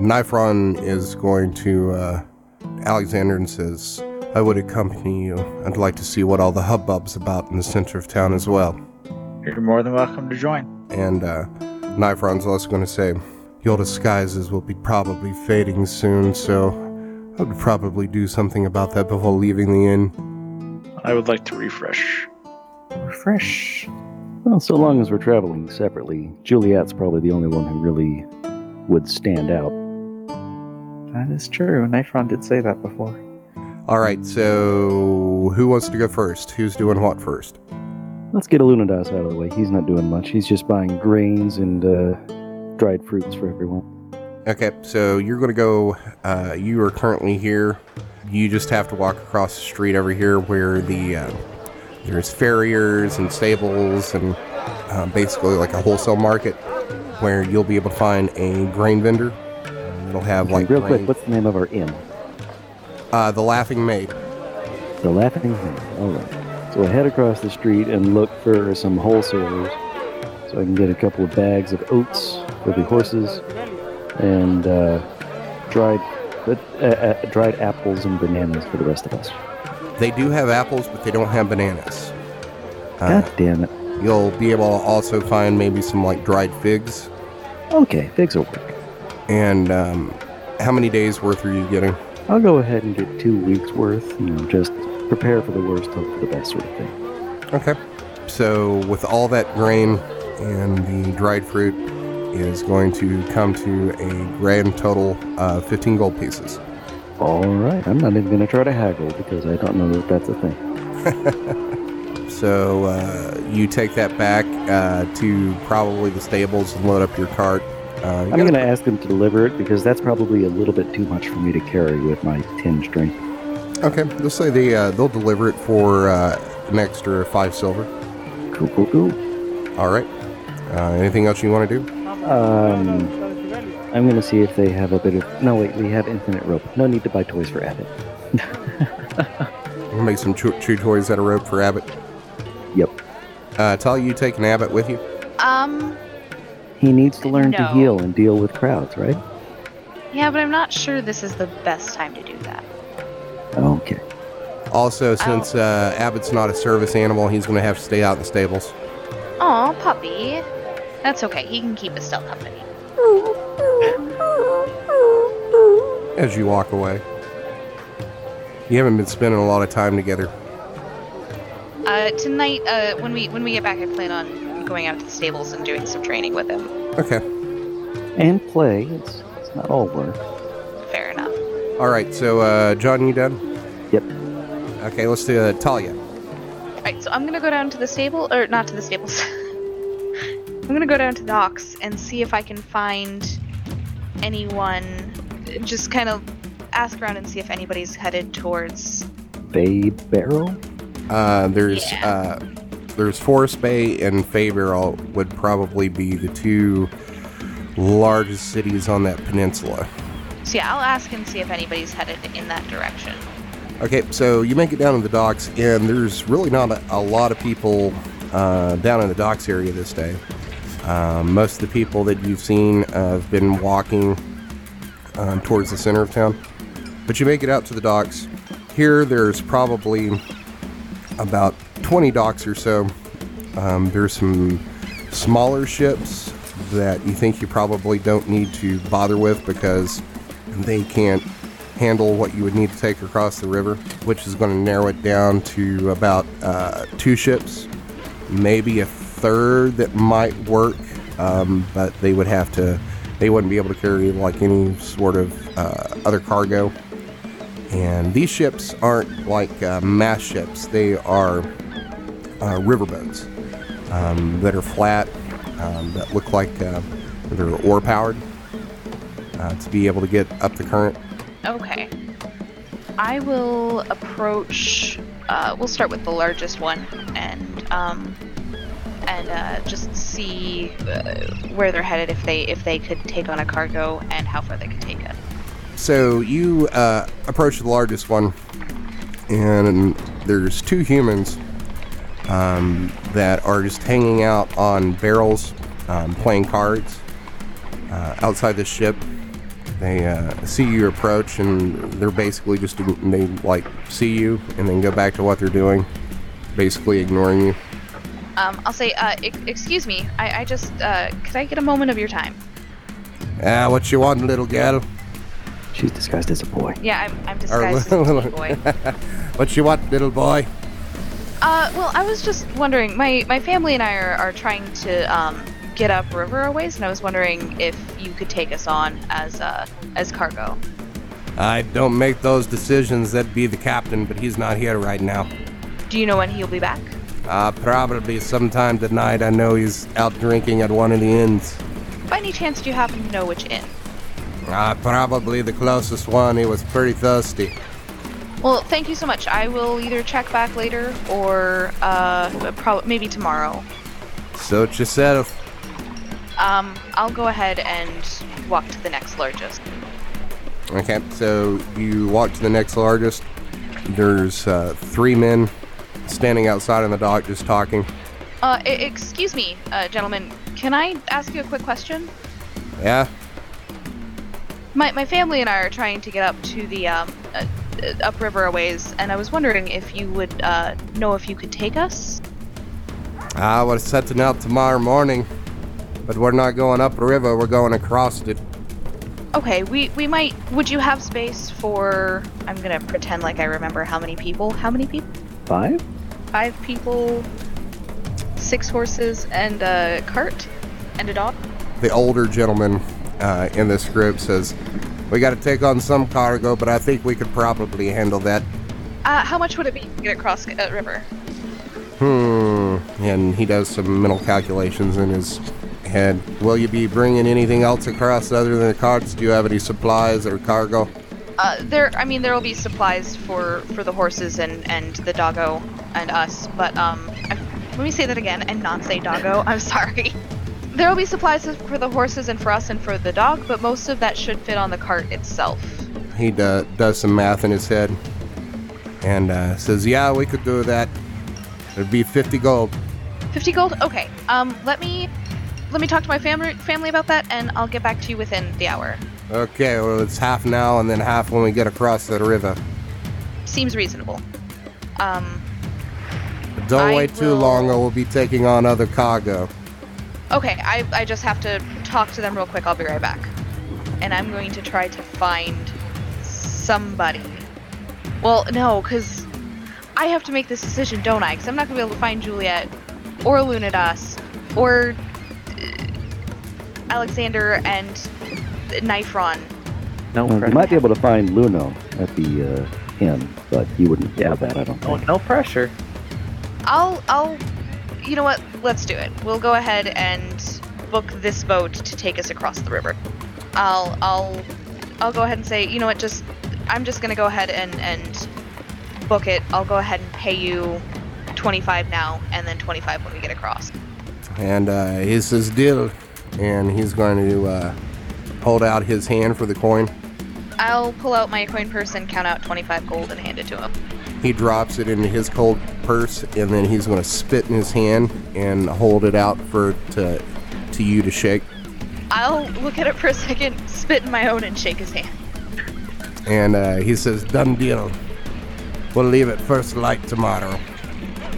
Nifron is going to uh, Alexander and says, I would accompany you. I'd like to see what all the hubbub's about in the center of town as well. You're more than welcome to join. And uh, Nifron's also going to say, Your disguises will be probably fading soon, so I would probably do something about that before leaving the inn. I would like to refresh. Refresh. Well, so long as we're traveling separately, Juliet's probably the only one who really would stand out. That is true. Nifron did say that before. All right, so who wants to go first? Who's doing what first? Let's get Alunadas out of the way. He's not doing much. He's just buying grains and uh, dried fruits for everyone. Okay, so you're going to go. Uh, you are currently here. You just have to walk across the street over here where the uh, there's farriers and stables and uh, basically like a wholesale market where you'll be able to find a grain vendor. It'll have like real grain- quick, what's the name of our inn? uh, the Laughing Maid. The Laughing Hen. All right. So I head across the street and look for some wholesalers, so I can get a couple of bags of oats for the horses, and uh, dried but, uh, uh, dried apples and bananas for the rest of us. They do have apples, but they don't have bananas. Uh, God damn it. you'll be able to also find maybe some like dried figs. Okay, figs will work. And um, how many days worth are you getting? I'll go ahead and get two weeks worth. You know, just prepare for the worst, hope for the best sort of thing. Okay. So with all that grain and the dried fruit is going to come to a grand total of 15 gold pieces. All right, I'm not even going to try to haggle because I don't know that that's a thing. So uh, you take that back uh, to probably the stables and load up your cart. Uh, you I'm going to ask them to deliver it because that's probably a little bit too much for me to carry with my 10 strength. Okay, they'll say they uh, they'll deliver it for uh, an extra five silver. Cool, cool, cool. All right. Uh, anything else you want to do? Um, I'm going to see if they have a bit of. No, wait, we have infinite rope. No need to buy toys for Abbott. We'll make some chew, chew toys out of rope for Abbott. Yep. Uh, tell you take an Abbott with you. Um, He needs to learn to heel and deal with crowds, right? yeah, but I'm not sure this is the best time to do that. Okay. Also, since uh, Abbott's not a service animal, he's going to have to stay out in the stables. Aw, puppy. That's okay. He can keep us still company. As you walk away, you haven't been spending a lot of time together. Uh, tonight, uh, when we when we get back, I plan on going out to the stables and doing some training with him. Okay. And play. It's, it's not all work. Fair enough. All right. So, uh, John, you done? Yep. Okay. Let's do uh, Talia. All right, so I'm gonna go down to the stable, or not to the stables. I'm gonna go down to the docks and see if I can find anyone. Just kind of ask around and see if anybody's headed towards. Bay Barrel? Uh, there's Yeah. uh, there's Forest Bay and Faybarrel would probably be the two largest cities on that peninsula. So yeah, I'll ask and see if anybody's headed in that direction. Okay, so you make it down to the docks, and there's really not a, a lot of people uh, down in the docks area this day. Um, most of the people that you've seen uh, have been walking um, towards the center of town. But you make it out to the docks. Here, there's probably about 20 docks or so, Um, there's some smaller ships that you think you probably don't need to bother with because they can't handle what you would need to take across the river, which is going to narrow it down to about uh, two ships, maybe a third that might work, um, but they would have to, they wouldn't be able to carry like any sort of uh, other cargo. And these ships aren't like uh, mass ships; they are uh, riverboats um, that are flat, um, that look like uh, they're oar powered uh, to be able to get up the current. Okay. I will approach. Uh, we'll start with the largest one and um, and uh, just see uh, where they're headed if they if they could take on a cargo and how far they could take it. So you uh, approach the largest one, and there's two humans um, that are just hanging out on barrels, um, playing cards uh, outside the ship. They uh, see you approach, and they're basically just they like see you and then go back to what they're doing, basically ignoring you. Um, I'll say, uh, ex- excuse me. I, I just uh, could I get a moment of your time? Ah, what you want, little gal? She's disguised as a boy. Yeah, I'm, I'm Or disguised as a teen boy. what you want, little boy? Uh, well, I was just wondering. My my family and I are, are trying to um, get up river a ways, and I was wondering if you could take us on as uh, as cargo. I don't make those decisions. That'd be the captain, but he's not here right now. Do you know when he'll be back? Uh, probably sometime tonight. I know he's out drinking at one of the inns. By any chance, do you happen to know which inn? Uh, probably the closest one. He was pretty thirsty. Well, thank you so much. I will either check back later or uh, prob- maybe tomorrow. Suit yourself. Um, I'll go ahead and walk to the next largest. Okay, so you walk to the next largest. There's uh, three men standing outside on the dock just talking. Uh, I- excuse me, uh, gentlemen. Can I ask you a quick question? Yeah? My, my family and I are trying to get up to the um, uh, uh, upriver a ways, and I was wondering if you would uh, know if you could take us. I was setting out tomorrow morning, but we're not going up the river. We're going across it. Okay, we we might. Would you have space for? I'm gonna pretend like I remember how many people. How many people? Five? Five people, six horses, and a cart, and a dog. The older gentleman uh, in this group says, "We got to take on some cargo, but I think we could probably handle that." Uh, how much would it be to get across uh, river? Hmm. And he does some mental calculations in his head. Will you be bringing anything else across other than the carts? Do you have any supplies or cargo? Uh, there. I mean, there will be supplies for for the horses and and the doggo and us. But um, I, let me say that again and not say doggo. I'm sorry. There will be supplies for the horses and for us and for the dog, but most of that should fit on the cart itself. He do, does some math in his head and uh, says, "Yeah, we could do that. It'd be 50 gold." 50 gold? Okay. Um, let me let me talk to my family family about that, and I'll get back to you within the hour. Okay, well, it's half now and then half when we get across the river. Seems reasonable. Um, don't I wait too will- long, or we'll be taking on other cargo. okay. I I just have to talk to them real quick. I'll be right back. And I'm going to try to find somebody. Well, no, because I have to make this decision, don't I? Because I'm not going to be able to find Juliet or Lunadas or uh, Alexander and Nifron. No Well, you might be able to find Luno at the uh, inn, but you wouldn't Yeah. know that, I don't No, think. no pressure. I'll I'll you know what? Let's do it. We'll go ahead and book this boat to take us across the river. I'll I'll I'll go ahead and say, you know what, just I'm just gonna go ahead and, and book it. I'll go ahead and pay you twenty five now and then twenty five when we get across. And uh, he says, "Deal," and he's going to uh, hold out his hand for the coin. I'll pull out my coin purse and count out twenty five gold and hand it to him. He drops it into his cold purse, and then he's going to spit in his hand and hold it out for to to you to shake. I'll look at it for a second, spit in my own and shake his hand. And uh, he says, "Done deal. We'll leave at first light tomorrow."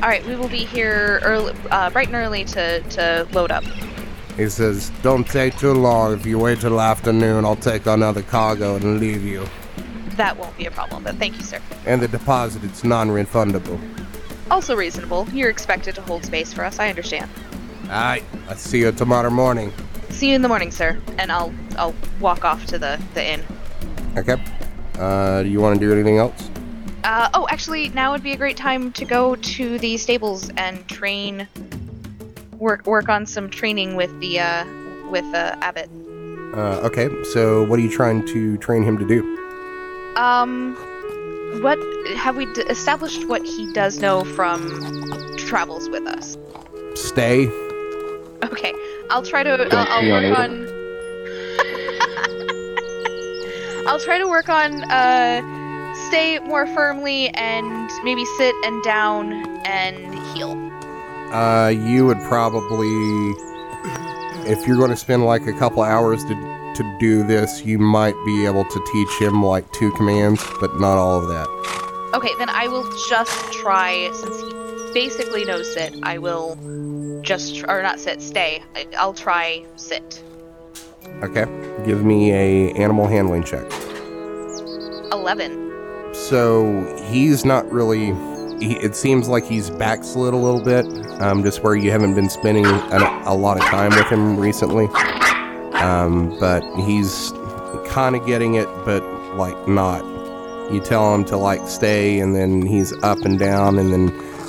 All right, we will be here early, uh, bright and early to to load up. He says, Don't take too long. If you wait till afternoon, I'll take another cargo and leave you. That won't be a problem, but thank you, sir. And the deposit, it's non refundable. Also reasonable. You're expected to hold space for us. I understand. Alright, I'll see you tomorrow morning. See you in the morning, sir. And I'll I'll walk off to the the inn. Okay. Uh, do you want to do anything else? Uh, oh, actually, now would be a great time to go to the stables and train. Work work on some training with the uh, with uh, Abbott. Uh, okay, so what are you trying to train him to do? Um, what have we d- established? What he does know from travels with us. Stay. Okay, I'll try to. Don't Uh, I'll on work on. I'll try to work on uh, stay more firmly and maybe sit and down and heel. Uh, you would probably, if you're going to spend like a couple hours to to do this, you might be able to teach him like two commands, but not all of that. Okay, then I will just try since he basically knows sit. I will just or not sit, stay. I- I'll try sit. Okay, give me a animal handling check. Eleven. So he's not really. He, it seems like he's backslid a little bit, um, just where you haven't been spending a, a lot of time with him recently. Um, but he's kind of getting it, but like not. You tell him to like stay, and then he's up and down, and then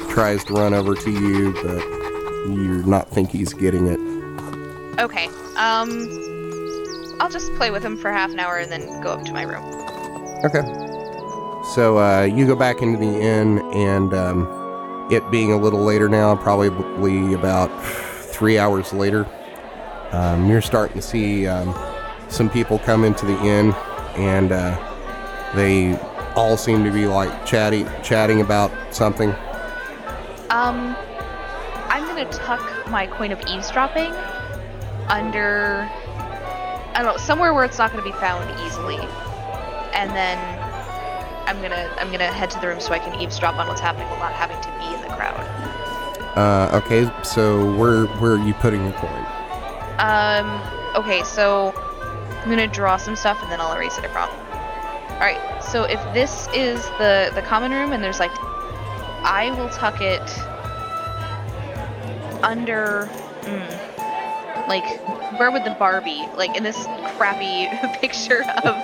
tries to run over to you, but you not think he's getting it. Okay. Um, I'll just play with him for half an hour and then go up to my room. Okay. So uh, you go back into the inn, and um, it being a little later now, probably about three hours later, um, you're starting to see um, some people come into the inn, and uh, they all seem to be like chatty, chatting about something. Um, I'm gonna tuck my coin of eavesdropping under, I don't know, somewhere where it's not gonna be found easily, and then I'm gonna I'm gonna head to the room so I can eavesdrop on what's happening without having to be in the crowd. Uh, okay, so where where are you putting the coin? Um, okay, so I'm gonna draw some stuff and then I'll erase it across. All right, so if this is the the common room and there's like, I will tuck it under, mm, like, where would the bar be? Like in this crappy picture of,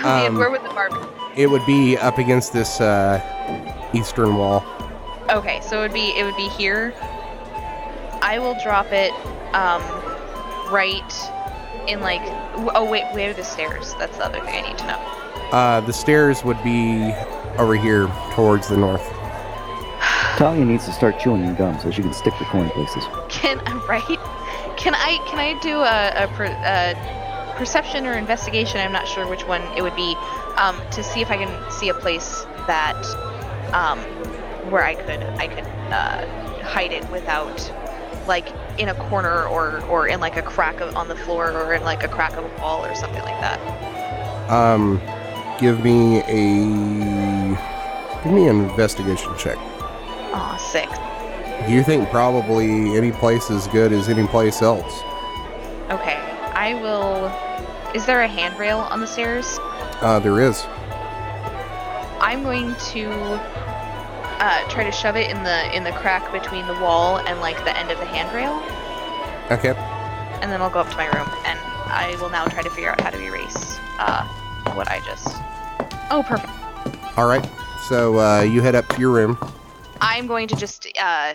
Um, where would the bar be? It would be up against this uh, eastern wall. Okay, so it would be it would be here. I will drop it um right in like w- oh wait where are the stairs? That's the other thing I need to know. Uh, the stairs would be over here towards the north. Talia needs to start chewing your gum so she can stick the coin places. Can right? Can I can I do a, a, a perception or investigation? I'm not sure which one it would be. Um, to see if I can see a place that um where I could I could uh, hide it without like in a corner or or in like a crack of, on the floor or in like a crack of a wall or something like that. Um, give me a give me an investigation check. Aw, sick. You think probably any place as good as any place else? Okay, I will. Is there a handrail on the stairs? Uh, there is. I'm going to uh, try to shove it in the in the crack between the wall and like the end of the handrail, Okay. and then I'll go up to my room and I will now try to figure out how to erase uh, what I just. Oh, perfect. All right. So uh, you head up to your room. I'm going to just uh,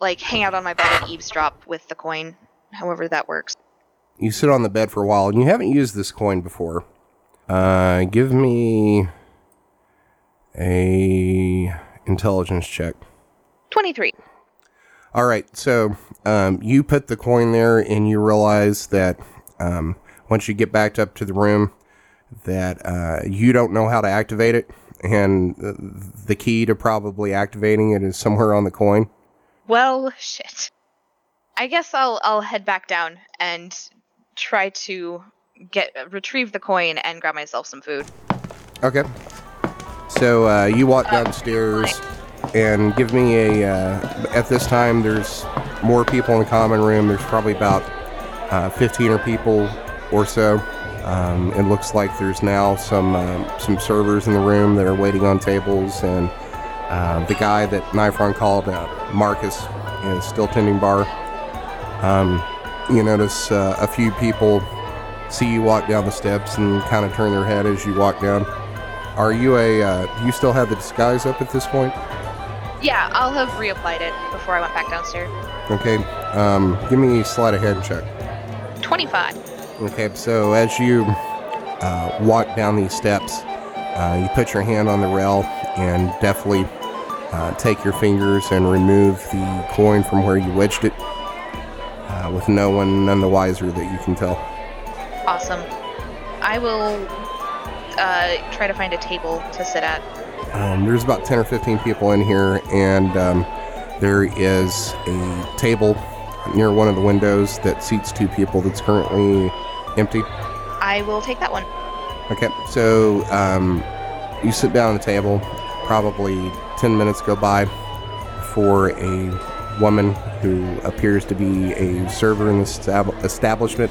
like hang out on my bed and eavesdrop with the coin, however that works. You sit on the bed for a while, and you haven't used this coin before. Uh, give me a intelligence check. Twenty-three. All right, so um, you put the coin there, and you realize that um, once you get backed up to the room, that uh, you don't know how to activate it, and the, the key to probably activating it is somewhere on the coin. Well, shit. I guess I'll I'll head back down and try to get retrieve the coin and grab myself some food. Okay. So uh, you walk downstairs. and give me a. Uh, at this time, there's more people in the common room. There's probably about uh, 15 or people or so. Um, it looks like there's now some uh, some servers in the room that are waiting on tables, and uh, the guy that Nifron called uh, Marcus is still tending bar. Um, you notice uh, a few people see you walk down the steps and kind of turn their head as you walk down. Are you a? Uh, do you still have the disguise up at this point? Yeah, I'll have reapplied it before I went back downstairs. Okay. Um, give me a sleight of hand check. 25. Okay, so as you uh, walk down these steps, uh, you put your hand on the rail and deftly uh, take your fingers and remove the coin from where you wedged it, uh, with no one none the wiser that you can tell. Awesome. I will uh, try to find a table to sit at. Um, there's about 10 or 15 people in here, and um, there is a table near one of the windows that seats two people that's currently empty. I will take that one. Okay, so um, you sit down at the table. Probably 10 minutes go by for a woman who appears to be a server in the stab- establishment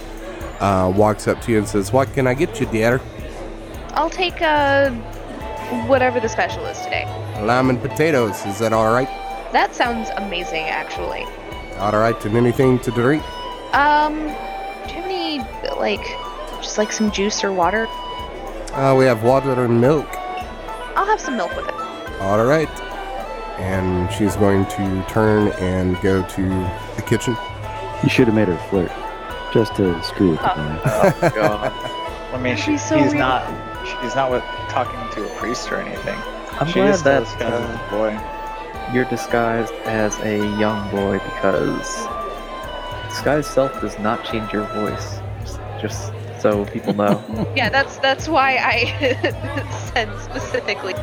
uh, walks up to you and says, What can I get you, dear? I'll take uh, whatever the special is today. Lime and potatoes. Is that all right? That sounds amazing, actually. All right, and anything to drink? Um, do you have any, like, just like some juice or water? Uh, we have water and milk. I'll have some milk with it. All right. And she's going to turn and go to the kitchen. You should have made her flirt, just to screw with the Oh. guy. Oh god. I mean, she, so he's real. not. She's not with talking to a priest or anything. I'm she glad is that uh, boy. you're disguised as a young boy because disguise self does not change your voice. Just, just so people know. Yeah, that's that's why I said specifically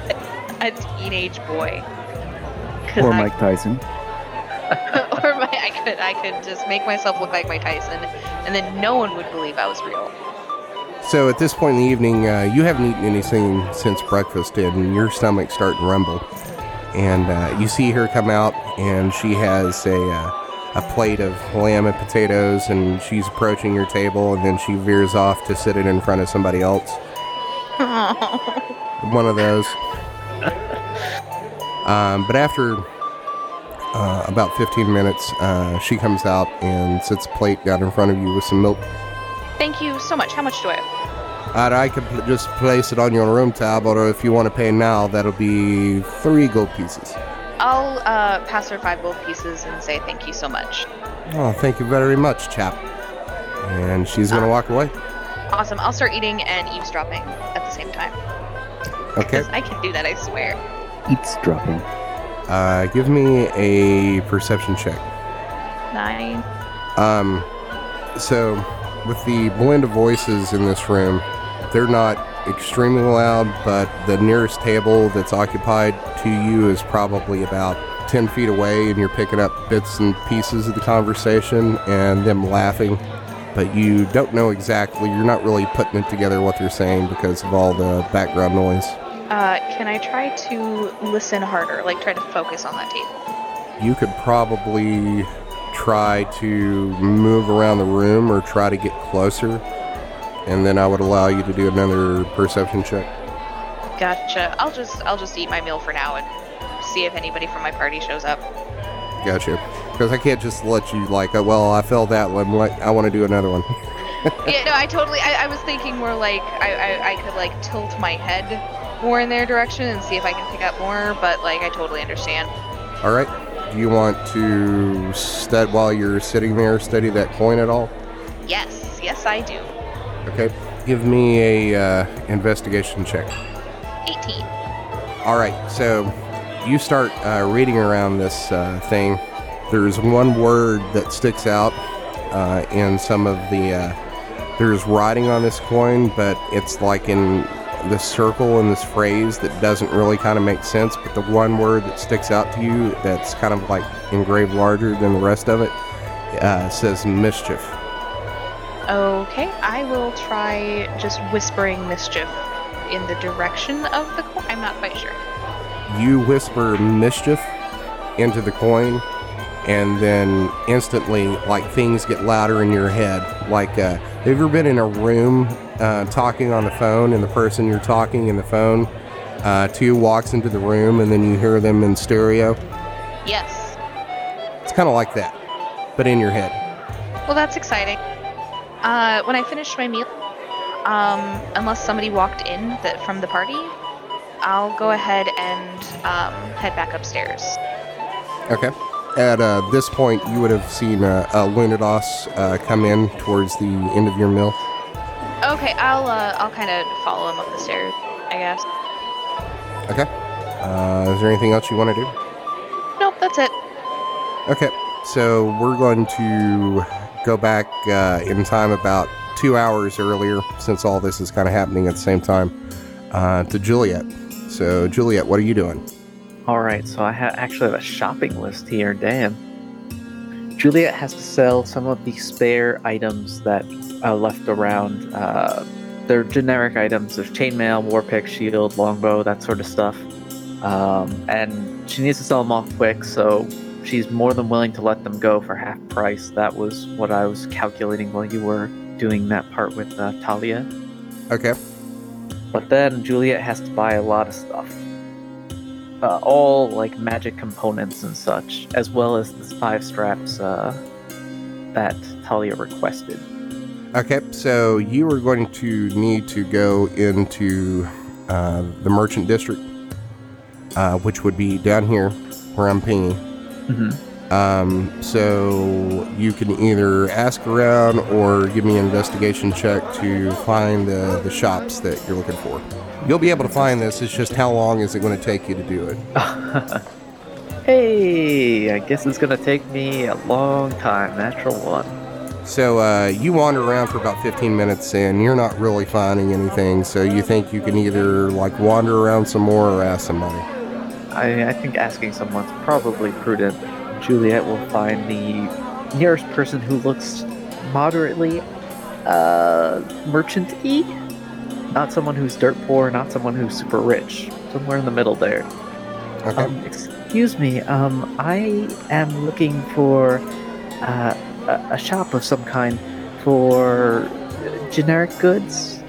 a teenage boy. 'Cause Or I- Mike Tyson. or my, I could I could just make myself look like Mike Tyson, and then no one would believe I was real. So at this point in the evening, uh, you haven't eaten anything since breakfast, and your stomach's starting to rumble. And uh, you see her come out, and she has a uh, a plate of lamb and potatoes, and she's approaching your table, and then she veers off to sit it in front of somebody else. One of those. Um, but after uh, about 15 minutes, uh, she comes out and sits a plate down in front of you with some milk. Thank you so much. How much do I owe? And I could pl- just place it on your room tab, or if you want to pay now, that'll be three gold pieces. I'll uh, pass her five gold pieces and say thank you so much. Oh, thank you very much, chap. And she's gonna walk away. Awesome. I'll start eating and eavesdropping at the same time. Okay. I can do that, I swear. Eavesdropping. Uh, give me a perception check. Nine. Um, so with the blend of voices in this room, they're not extremely loud, but the nearest table that's occupied to you is probably about 10 feet away, and you're picking up bits and pieces of the conversation and them laughing. But you don't know exactly, you're not really putting it together what they're saying because of all the background noise. Uh, can I try to listen harder? Like, try to focus on that table? You could probably try to move around the room or try to get closer, and then I would allow you to do another perception check. Gotcha. I'll just I'll just eat my meal for now and see if anybody from my party shows up. Gotcha. Because I can't just let you like, oh, well, I fell that one. Like, I want to do another one. yeah, no, I totally. I, I was thinking more like I, I I could like tilt my head more in their direction and see if I can pick up more. But like, I totally understand. All right. Do you want to stud while you're sitting there, study that coin at all? Yes, yes, I do. Okay. Give me a uh, investigation check. 18. All right, so you start uh, reading around this uh, thing. There's one word that sticks out uh, in some of the. Uh, there's writing on this coin, but it's like in this circle and this phrase that doesn't really kind of make sense. But the one word that sticks out to you that's kind of like engraved larger than the rest of it uh, says mischief. Okay, I will try just whispering mischief in the direction of the coin. I'm not quite sure. you whisper mischief into the coin, and then instantly, like things get louder in your head. Like, uh, have you ever been in a room uh, talking on the phone, and the person you're talking in the phone uh, to walks into the room, and then you hear them in stereo? Yes. It's kind of like that, but in your head. Well, that's exciting. Uh, when I finish my meal, um, unless somebody walked in that from the party, I'll go ahead and um, head back upstairs. Okay. At uh, this point, you would have seen uh, uh, Lunados uh, come in towards the end of your meal. Okay, I'll uh, I'll kind of follow him up the stairs, I guess. Okay. Uh, is there anything else you want to do? Nope, that's it. Okay. So we're going to go back uh, in time about two hours earlier, since all this is kind of happening at the same time, uh, to Juliet. So, Juliet, what are you doing? All right, so I ha- actually have a shopping list here. Damn. Juliet has to sell some of the spare items that are left around. Uh, they're generic items. There's chainmail, warpick, shield, longbow, that sort of stuff. Um, and she needs to sell them off quick, so she's more than willing to let them go for half price. That was what I was calculating while you were doing that part with uh, Talia. Okay. But then Juliet has to buy a lot of stuff. Uh, all like magic components and such, as well as the five straps uh, that Talia requested. Okay, so you are going to need to go into uh, the merchant district, uh, which would be down here where I'm pinging. Mm-hmm. Um, so you can either ask around or give me an investigation check to find the, the shops that you're looking for. You'll be able to find this. It's just how long is it going to take you to do it? hey, I guess it's gonna take me a long time. Natural one. So uh, you wander around for about 15 minutes and you're not really finding anything. So you think you can either like wander around some more or ask somebody. I, I think asking someone's probably prudent. Juliet will find the nearest person who looks moderately uh, merchant-y. Not someone who's dirt poor, not someone who's super rich. Somewhere in the middle there. Okay. Um, excuse me, um, I am looking for uh, a, a shop of some kind for generic goods.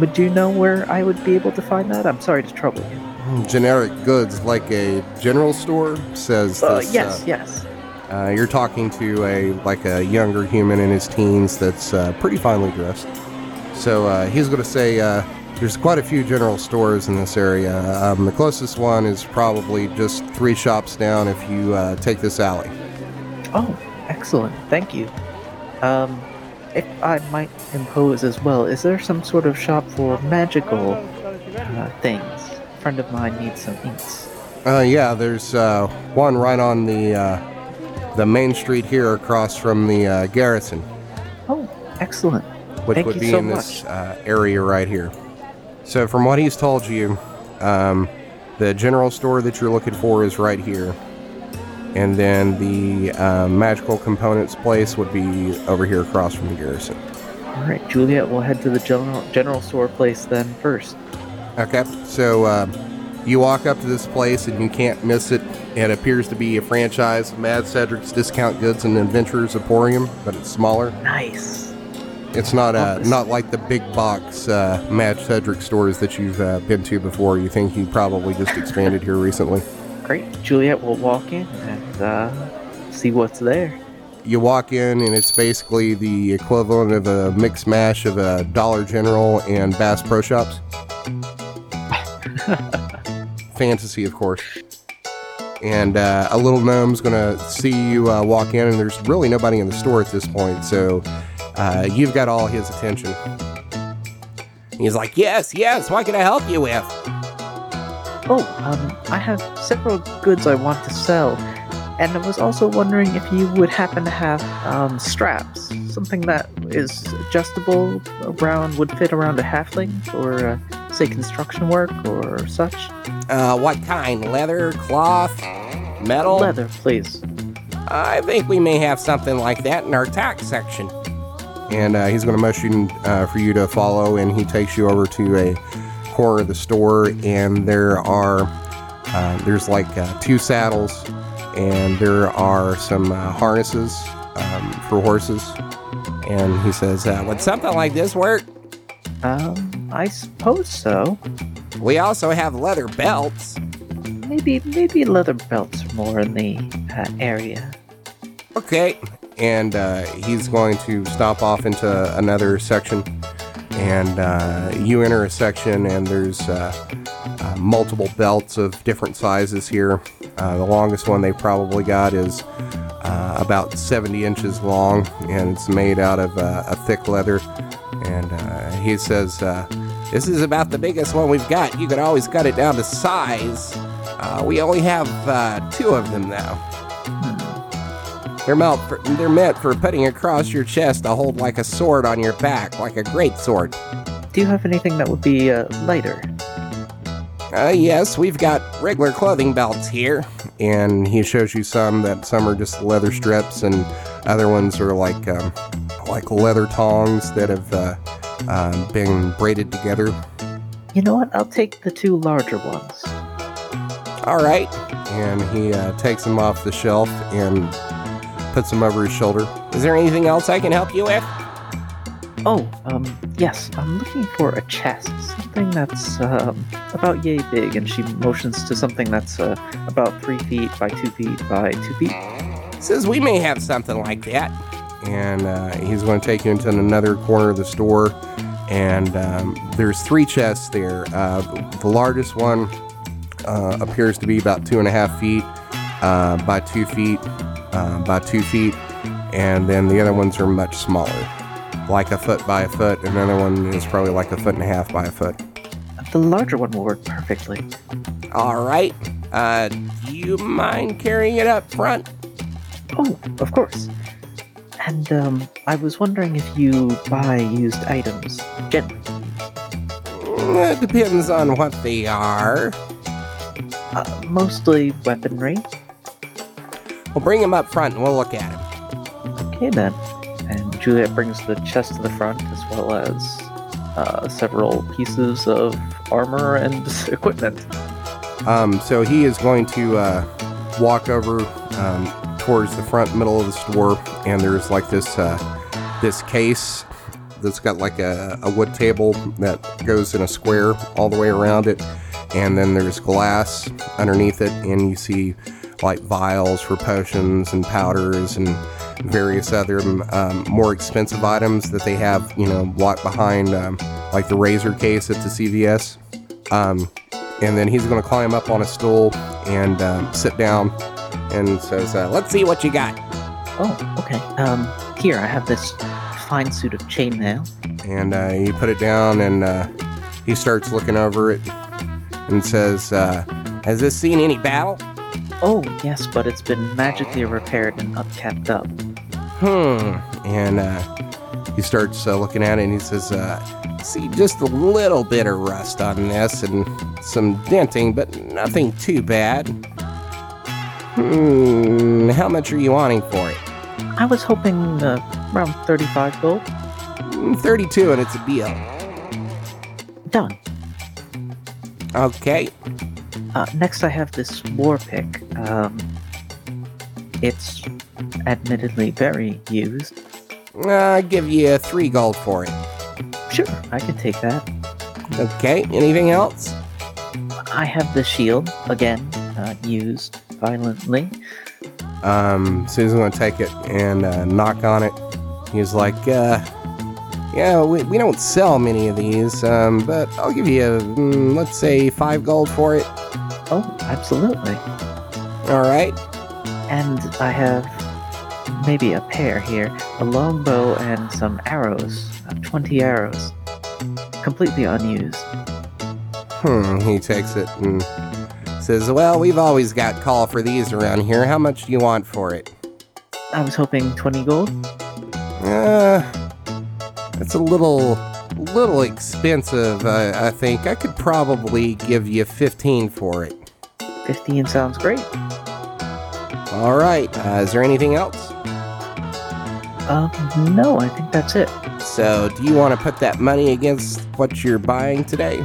Would you know where I would be able to find that? I'm sorry to trouble you. Generic goods like a general store says Uh, this. yes, yes. Uh, you're talking to a like a younger human in his teens that's uh, pretty finely dressed. So uh, he's going to say uh, there's quite a few general stores in this area. Um, the closest one is probably just three shops down if you uh, take this alley. Oh, excellent. Thank you. Um, if I might impose as well, is there some sort of shop for magical uh, things? A friend of mine needs some inks. Uh, yeah, there's uh, one right on the uh, the main street here across from the uh, garrison, Oh, excellent. Which Thank would be so in this uh, area right here. So from what he's told you, um, the general store that you're looking for is right here. And then the uh, magical components place would be over here across from the garrison. All right, Juliet, we'll head to the general general store place then first. Okay, so uh, you walk up to this place and you can't miss it. It appears to be a franchise Mad Cedric's Discount Goods and Adventurers Emporium, but it's smaller. Nice. It's not uh, not like the big box uh, Cedric stores that you've uh, been to before. You think he probably just expanded here recently. Great. Juliet will walk in and uh, see what's there. You walk in and it's basically the equivalent of a mix mash of a Dollar General and Bass Pro Shops. Fantasy, of course. And uh, a little gnome's gonna see you uh, walk in, and there's really nobody in the store at this point, so uh, you've got all his attention. He's like, "Yes, yes. What can I help you with?" Oh, um, I have several goods I want to sell, and I was also wondering if you would happen to have um, straps, something that is adjustable around, would fit around a halfling for, uh, say, construction work or such. Uh, what kind? Leather, cloth, metal? Leather, please. I think we may have something like that in our tax section. And uh, he's going to motion uh, for you to follow, and he takes you over to a corner of the store, and there are Uh, there's like uh, two saddles, and there are some uh, harnesses um, for horses. And he says, uh, "Would something like this work?" Um, I suppose so. We also have leather belts. Maybe maybe leather belts are more in the uh, area. Okay. And uh, he's going to stop off into another section. And uh, you enter a section, and there's uh, uh, multiple belts of different sizes here. Uh, the longest one they probably got is about 70 inches long, and it's made out of a thick leather. And he says, This is about the biggest one we've got. You could always cut it down to size. Uh, we only have uh, two of them now. They're meant, for, they're meant for putting across your chest to hold like a sword on your back, like a great sword. Do you have anything that would be uh, lighter? Uh, yes, we've got regular clothing belts here. And he shows you some that some are just leather strips, and other ones are like um, like leather tongs that have uh, um, been braided together. You know what? I'll take the two larger ones. All right. And he uh, takes them off the shelf and puts them over his shoulder. Is there anything else I can help you with? Oh, um, yes, I'm looking for a chest, something that's um, about yay big, and she motions to something that's uh, about three feet by two feet by two feet. says we may have something like that. And uh, he's going to take you into another corner of the store. And um, there's three chests there. Uh, the largest one uh, appears to be about two and a half feet uh, by two feet uh, by two feet. And then the other ones are much smaller, like a foot by a foot. Another one is probably like a foot and a half by a foot. The larger one will work perfectly. All right. Uh, do you mind carrying it up front? Oh, of course. And um, I was wondering if you buy used items generally. Mm, It depends on what they are. Uh, mostly weaponry. We'll bring him up front and we'll look at him. Okay then. And Juliet brings the chest to the front as well as uh, several pieces of armor and equipment. Um, so he is going to uh, walk over um, towards the front middle of the store, and there's like this uh, this case that's got like a, a wood table that goes in a square all the way around it, and then there's glass underneath it, and you see like vials for potions and powders and various other um, more expensive items that they have, you know, locked behind um, like the razor case at the CVS. Um, and then he's going to climb up on a stool and um, sit down and says, uh, "Let's see what you got." Oh, okay. Um, here I have this fine suit of chainmail. And uh, he put it down and uh, he starts looking over it and says, uh, "Has this seen any battle?" Oh, yes, but it's been magically repaired and upkept up. Hmm. And uh, he starts uh, looking at it and he says, uh, "See, just a little bit of rust on this and some denting, but nothing too bad." Hmm. How much are you wanting for it? I was hoping uh, around 35 gold. "Mm, Thirty-two, and it's a deal. Done. Okay. Uh, next, I have this war pick. Um, it's admittedly very used. I'll give you three gold for it. Sure, I can take that. Okay. Anything else? I have the shield, again, uh, used violently. Um, Susan's gonna take it and uh, knock on it. He's like, uh, yeah, we, we don't sell many of these, um, but I'll give you, mm, let's say, five gold for it. Oh, absolutely. All right. And I have maybe a pair here a longbow and some arrows. Uh, 20 arrows. Completely unused. Hmm. He takes it and says, well, we've always got call for these around here. How much do you want for it? I was hoping 20 gold. Uh, that's a little, little expensive. I, I think I could probably give you fifteen for it. 15 sounds great. All right. Uh, is there anything else? Um, no, I think that's it. So, do you want to put that money against what you're buying today?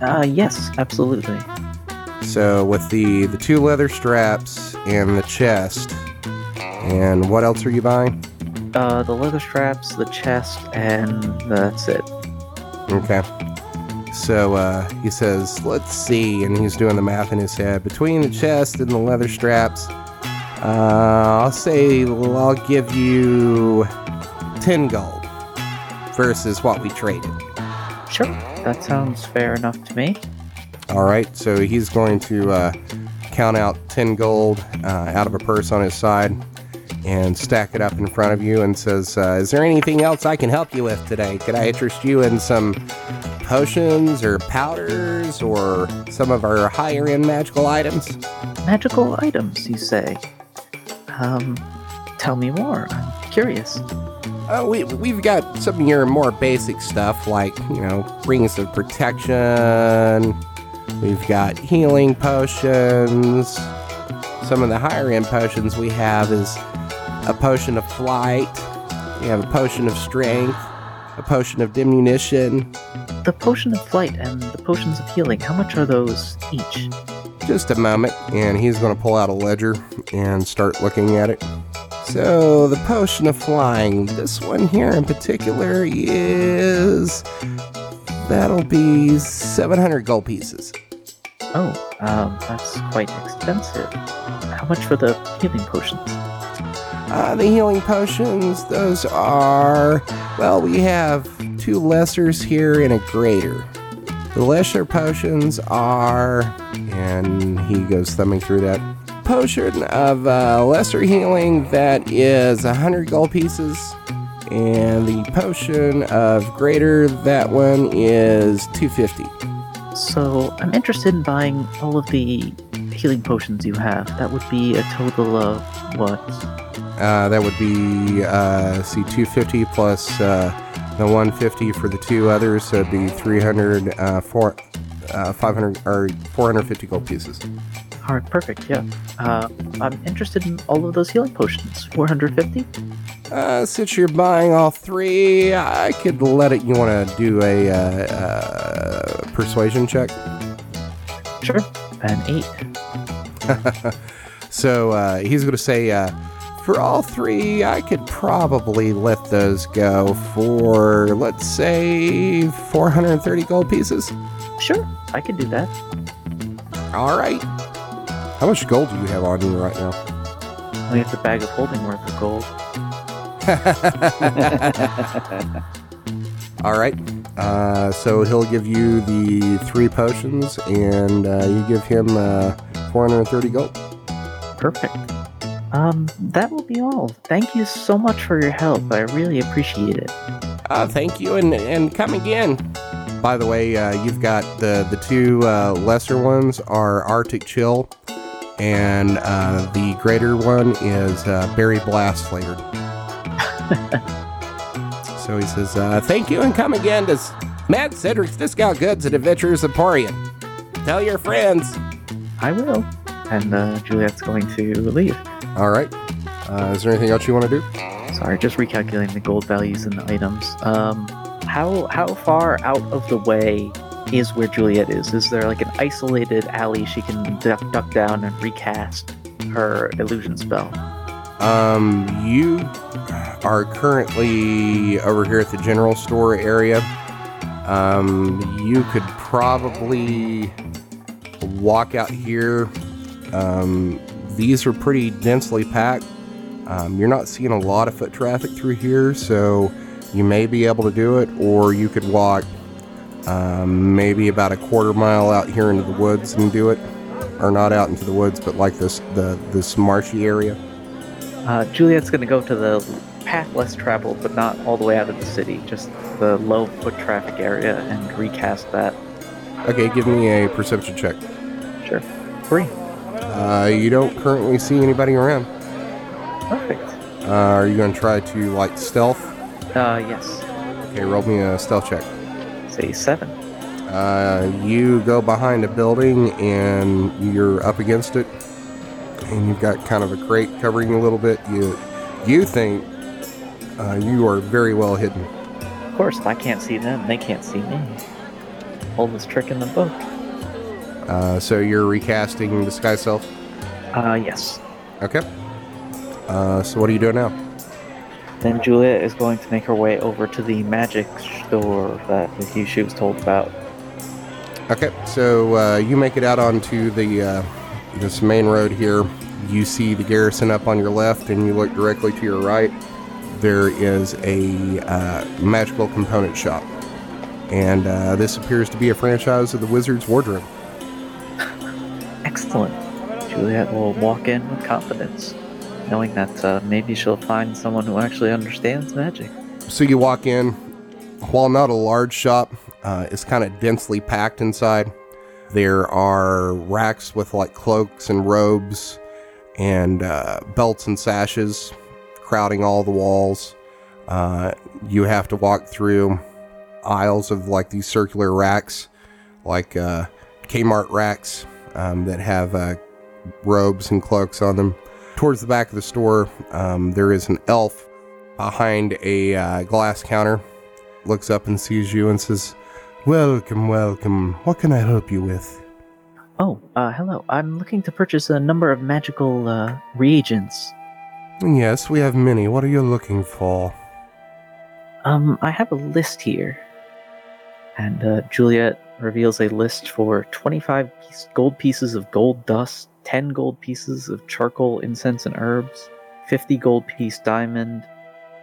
Uh, yes, absolutely. So with the the two leather straps and the chest, and what else are you buying? Uh, the leather straps, the chest, and that's it. Okay. So uh, he says, let's see, and he's doing the math in his head. Between the chest and the leather straps, uh, I'll say well, I'll give you 10 gold versus what we traded. Sure, that sounds fair enough to me. All right, so he's going to uh, count out 10 gold uh, out of a purse on his side and stack it up in front of you and says, uh, Is there anything else I can help you with today? Could I interest you in some potions or powders or some of our higher end magical items? Magical items, you say? Um, tell me more. I'm curious. Uh, we, we've got some of your more basic stuff like, you know, rings of protection. We've got healing potions. Some of the higher end potions we have is a potion of flight. We have a potion of strength, a potion of diminution. The potion of flight and the potions of healing, how much are those each? Just a moment, and he's going to pull out a ledger and start looking at it. So, the potion of flying, this one here in particular is. That'll be 700 gold pieces. Oh, um, that's quite expensive. How much for the healing potions? Uh, the healing potions, those are. Well, we have two lessers here and a greater. The lesser potions are. And he goes thumbing through that. Potion of uh, lesser healing, that is 100 gold pieces. And the potion of greater, that one is 250. So, I'm interested in buying all of the healing potions you have. That would be a total of what? Uh, that would be uh, see 250 plus uh, the 150 for the two others, so it'd be 300, uh, four, uh, 500 or 450 gold pieces. All right, perfect. Yeah. Uh, I'm interested in all of those healing potions. 450? Uh, since you're buying all three, I could let it. You want to do a uh, uh, persuasion check? Sure. An 8. So uh, he's going to say, uh, for all three, I could probably let those go for, let's say, 430 gold pieces. Sure, I can do that. All right. How much gold do you have on you right now? We have the bag of holding worth of gold. All right. Uh, so he'll give you the three potions, and uh, you give him uh, 430 gold. Perfect. Um, that will be all. Thank you so much for your help. I really appreciate it. Uh, thank you, and and come again. By the way, uh, you've got the the two uh, lesser ones are Arctic Chill, and uh, the greater one is uh, Berry Blast flavored. so he says, uh, "Thank you, and come again to Mad Cedric's Discount Goods at Adventures Emporium. Tell your friends." I will. And uh, Juliet's going to leave. All right. Uh, is there anything else you want to do? Sorry, just recalculating the gold values and the items. Um, how how far out of the way is where Juliet is? Is there like an isolated alley she can duck, duck down and recast her illusion spell? Um, you are currently over here at the general store area. Um, you could probably walk out here. Um, these are pretty densely packed. Um, you're not seeing a lot of foot traffic through here, so you may be able to do it, or you could walk um, maybe about a quarter mile out here into the woods and do it, or not out into the woods, but like this the this marshy area. Uh, Juliet's going to go to the path less traveled, but not all the way out of the city, just the low foot traffic area, and recast that. Okay, give me a perception check. Sure. Three. Uh, you don't currently see anybody around. Perfect. Uh, are you going to try to like stealth? Uh, yes. Okay, roll me a stealth check. Say seven. Uh, you go behind a building and you're up against it, and you've got kind of a crate covering you a little bit. You you think uh, you are very well hidden. Of course, I can't see them. They can't see me. Oldest trick in the book. Uh, so you're recasting Disguise Self? Uh, yes. Okay. Uh, so what are you doing now? Then Juliet is going to make her way over to the magic store that he- she was told about. Okay, so uh, you make it out onto the uh, this main road here. You see the garrison up on your left, and you look directly to your right. There is a uh, magical component shop, and uh, this appears to be a franchise of the Wizard's Wardrobe. Excellent. Juliet will walk in with confidence, knowing that uh, maybe she'll find someone who actually understands magic. So you walk in. While not a large shop, uh, it's kind of densely packed inside. There are racks with like cloaks and robes and uh, belts and sashes crowding all the walls. Uh, you have to walk through aisles of like these circular racks, like uh, Kmart racks um, that have uh, robes and cloaks on them. Towards the back of the store, um, there is an elf behind a uh, glass counter. Looks up and sees you and says, Welcome, welcome. What can I help you with? Oh, uh, hello. I'm looking to purchase a number of magical uh, reagents. Yes, we have many. What are you looking for? Um, I have a list here. And uh, Juliet reveals a list for 25 piece, gold pieces of gold dust, 10 gold pieces of charcoal, incense, and herbs, 50 gold piece diamond,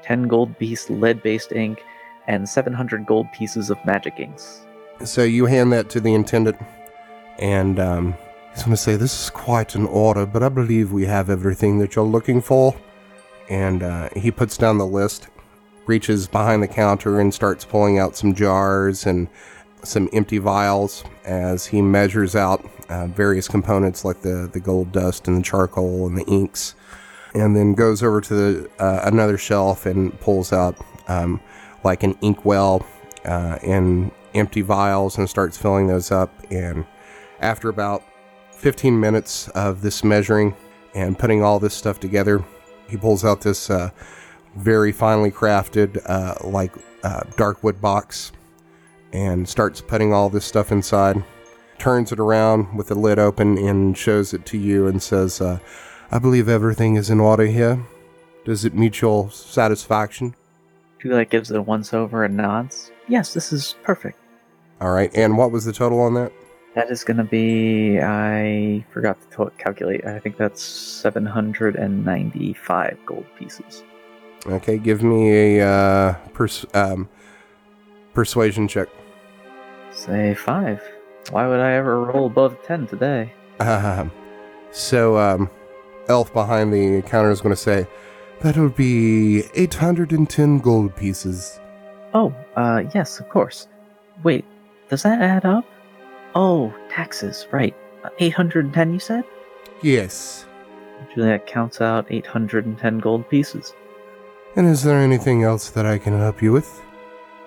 10 gold piece lead based ink, and 700 gold pieces of magic inks. So you hand that to the intendant, and um, he's going to say, This is quite an order, but I believe we have everything that you're looking for. And uh, he puts down the list, reaches behind the counter, and starts pulling out some jars and some empty vials as he measures out uh, various components like the, the gold dust and the charcoal and the inks. And then goes over to the, uh, another shelf and pulls out um, like an inkwell uh, and empty vials and starts filling those up. And after about 15 minutes of this measuring and putting all this stuff together, he pulls out this uh, very finely crafted, uh, like uh, dark wood box and starts putting all this stuff inside. Turns it around with the lid open and shows it to you and says, uh, I believe everything is in order here. Does it meet your satisfaction? Juliet gives it a once over and nods. Yes, this is perfect. All right. And what was the total on that? That is going to be. I forgot to to- calculate. I think that's 795 gold pieces. Okay. Give me a uh, pers- um, persuasion check. Say five. Why would I ever roll above 10 today? Um, so, um, Elf behind the counter is going to say, That'll be 810 gold pieces. Oh, uh, yes, of course. Wait, does that add up? Oh, taxes, right. Uh, 810, you said? Yes. Juliet counts out 810 gold pieces. And is there anything else that I can help you with?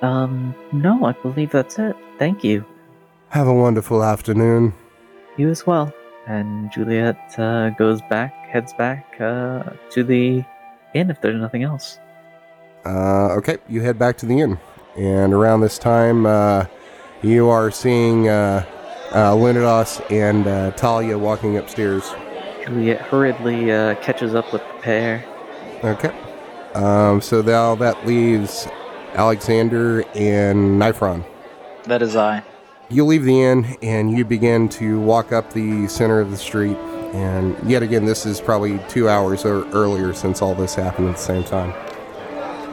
Um, no, I believe that's it. Thank you. Have a wonderful afternoon. You as well. And Juliet uh, goes back, heads back uh, to the inn if there's nothing else. Uh, okay, you head back to the inn. And around this time, uh, you are seeing uh, uh, Leonidas and uh, Talia walking upstairs. Juliet hurriedly uh, catches up with the pair. Okay. Um, so now that leaves Alexander and Nifron. That is I. You leave the inn and you begin to walk up the center of the street. And yet again, this is probably two hours or earlier since all this happened at the same time.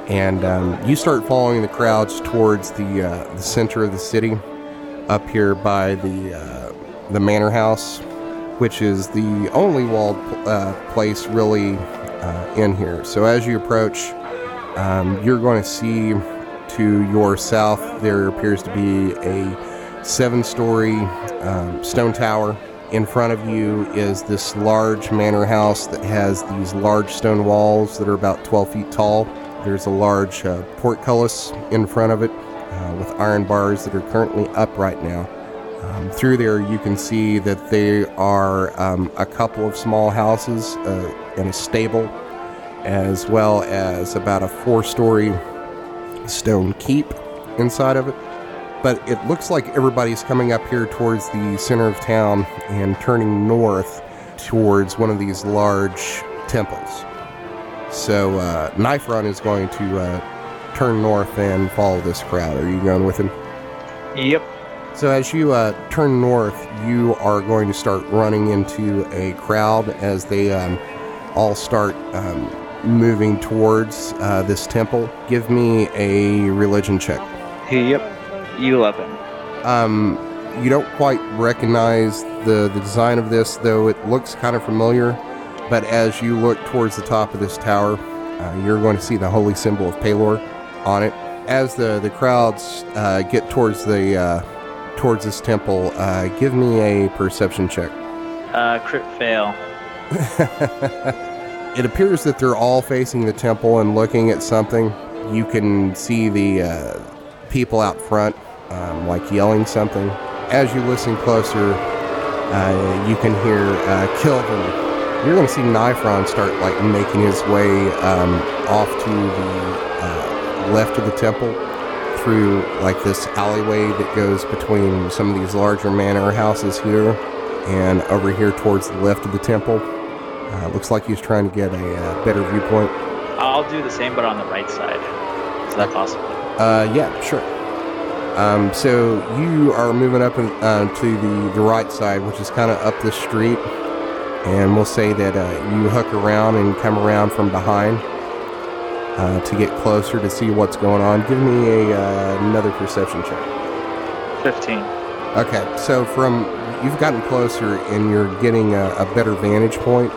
And um, you start following the crowds towards the uh, the center of the city, up here by the uh, the manor house, which is the only walled uh, place really uh, in here. So as you approach, um, you're going to see to your south there appears to be a seven-story um, stone tower. In front of you is this large manor house that has these large stone walls that are about 12 feet tall. There's a large uh, portcullis in front of it uh, with iron bars that are currently up right now. Um, through there, you can see that there are um, a couple of small houses uh, and a stable, as well as about a four story stone keep inside of it. but it looks like everybody's coming up here towards the center of town and turning north towards one of these large temples. So uh, Nifron is going to uh, turn north and follow this crowd. Are you going with him? Yep. So as you uh, turn north, you are going to start running into a crowd as they um, all start um, moving towards uh, this temple. Give me a religion check. Yep. Eleven. Um, you don't quite recognize the, the design of this, though it looks kind of familiar. But as you look towards the top of this tower, uh, you're going to see the holy symbol of Pelor on it. As the the crowds uh, get towards the uh, towards this temple, uh, give me a perception check. Uh, crit fail. it appears that they're all facing the temple and looking at something. You can see the uh, people out front, um, like yelling something. As you listen closer, uh, you can hear uh, Kilvin. You're going to see Nifron start like making his way um, off to the uh, left of the temple through like this alleyway that goes between some of these larger manor houses here and over here towards the left of the temple. Uh, looks like he's trying to get a uh, better viewpoint. I'll do the same, but on the right side. Is that possible? Uh, yeah, sure. Um, so you are moving up in, uh, to the, the right side, which is kind of up the street, and we'll say that uh, you hook around and come around from behind uh, to get closer to see what's going on. Give me a uh, another perception check. Fifteen. Okay, so from you've gotten closer and you're getting a, a better vantage point,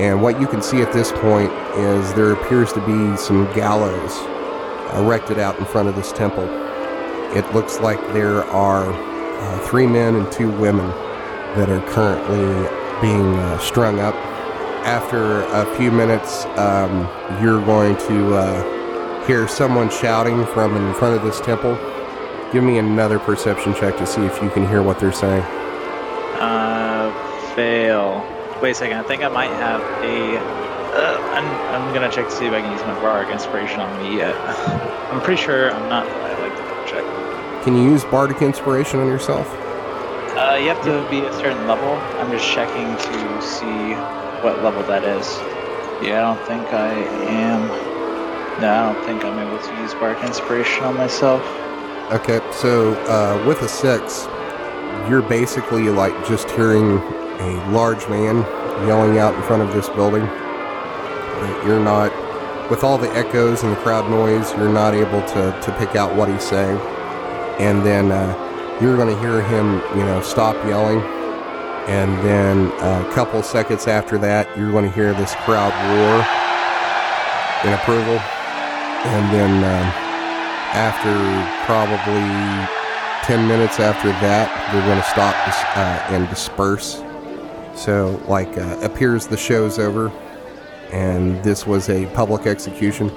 and what you can see at this point is there appears to be some gallows erected out in front of this temple. It looks like there are uh, three men and two women that are currently being uh, strung up. After a few minutes, um, you're going to uh, hear someone shouting from in front of this temple. Give me another perception check to see if you can hear what they're saying. Uh, fail. Wait a second. I think I might have a. Uh, I'm, I'm gonna check to see if I can use my bardic inspiration on me yet. I'm pretty sure I'm not. I like to double check. Can you use bardic inspiration on yourself? Uh, you have to be a certain level. I'm just checking to see what level that is. Yeah, I don't think I am. No, I don't think I'm able to use bardic inspiration on myself. Okay, so uh, with a six, you're basically like just hearing a large man yelling out in front of this building. You're not, with all the echoes and the crowd noise, you're not able to, to pick out what he's saying. And then uh, you're going to hear him, you know, stop yelling. And then uh, a couple seconds after that, you're going to hear this crowd roar in approval. And then um, after probably 10 minutes after that, they're going to stop uh, and disperse. So, like, uh, appears the show's over, and this was a public execution.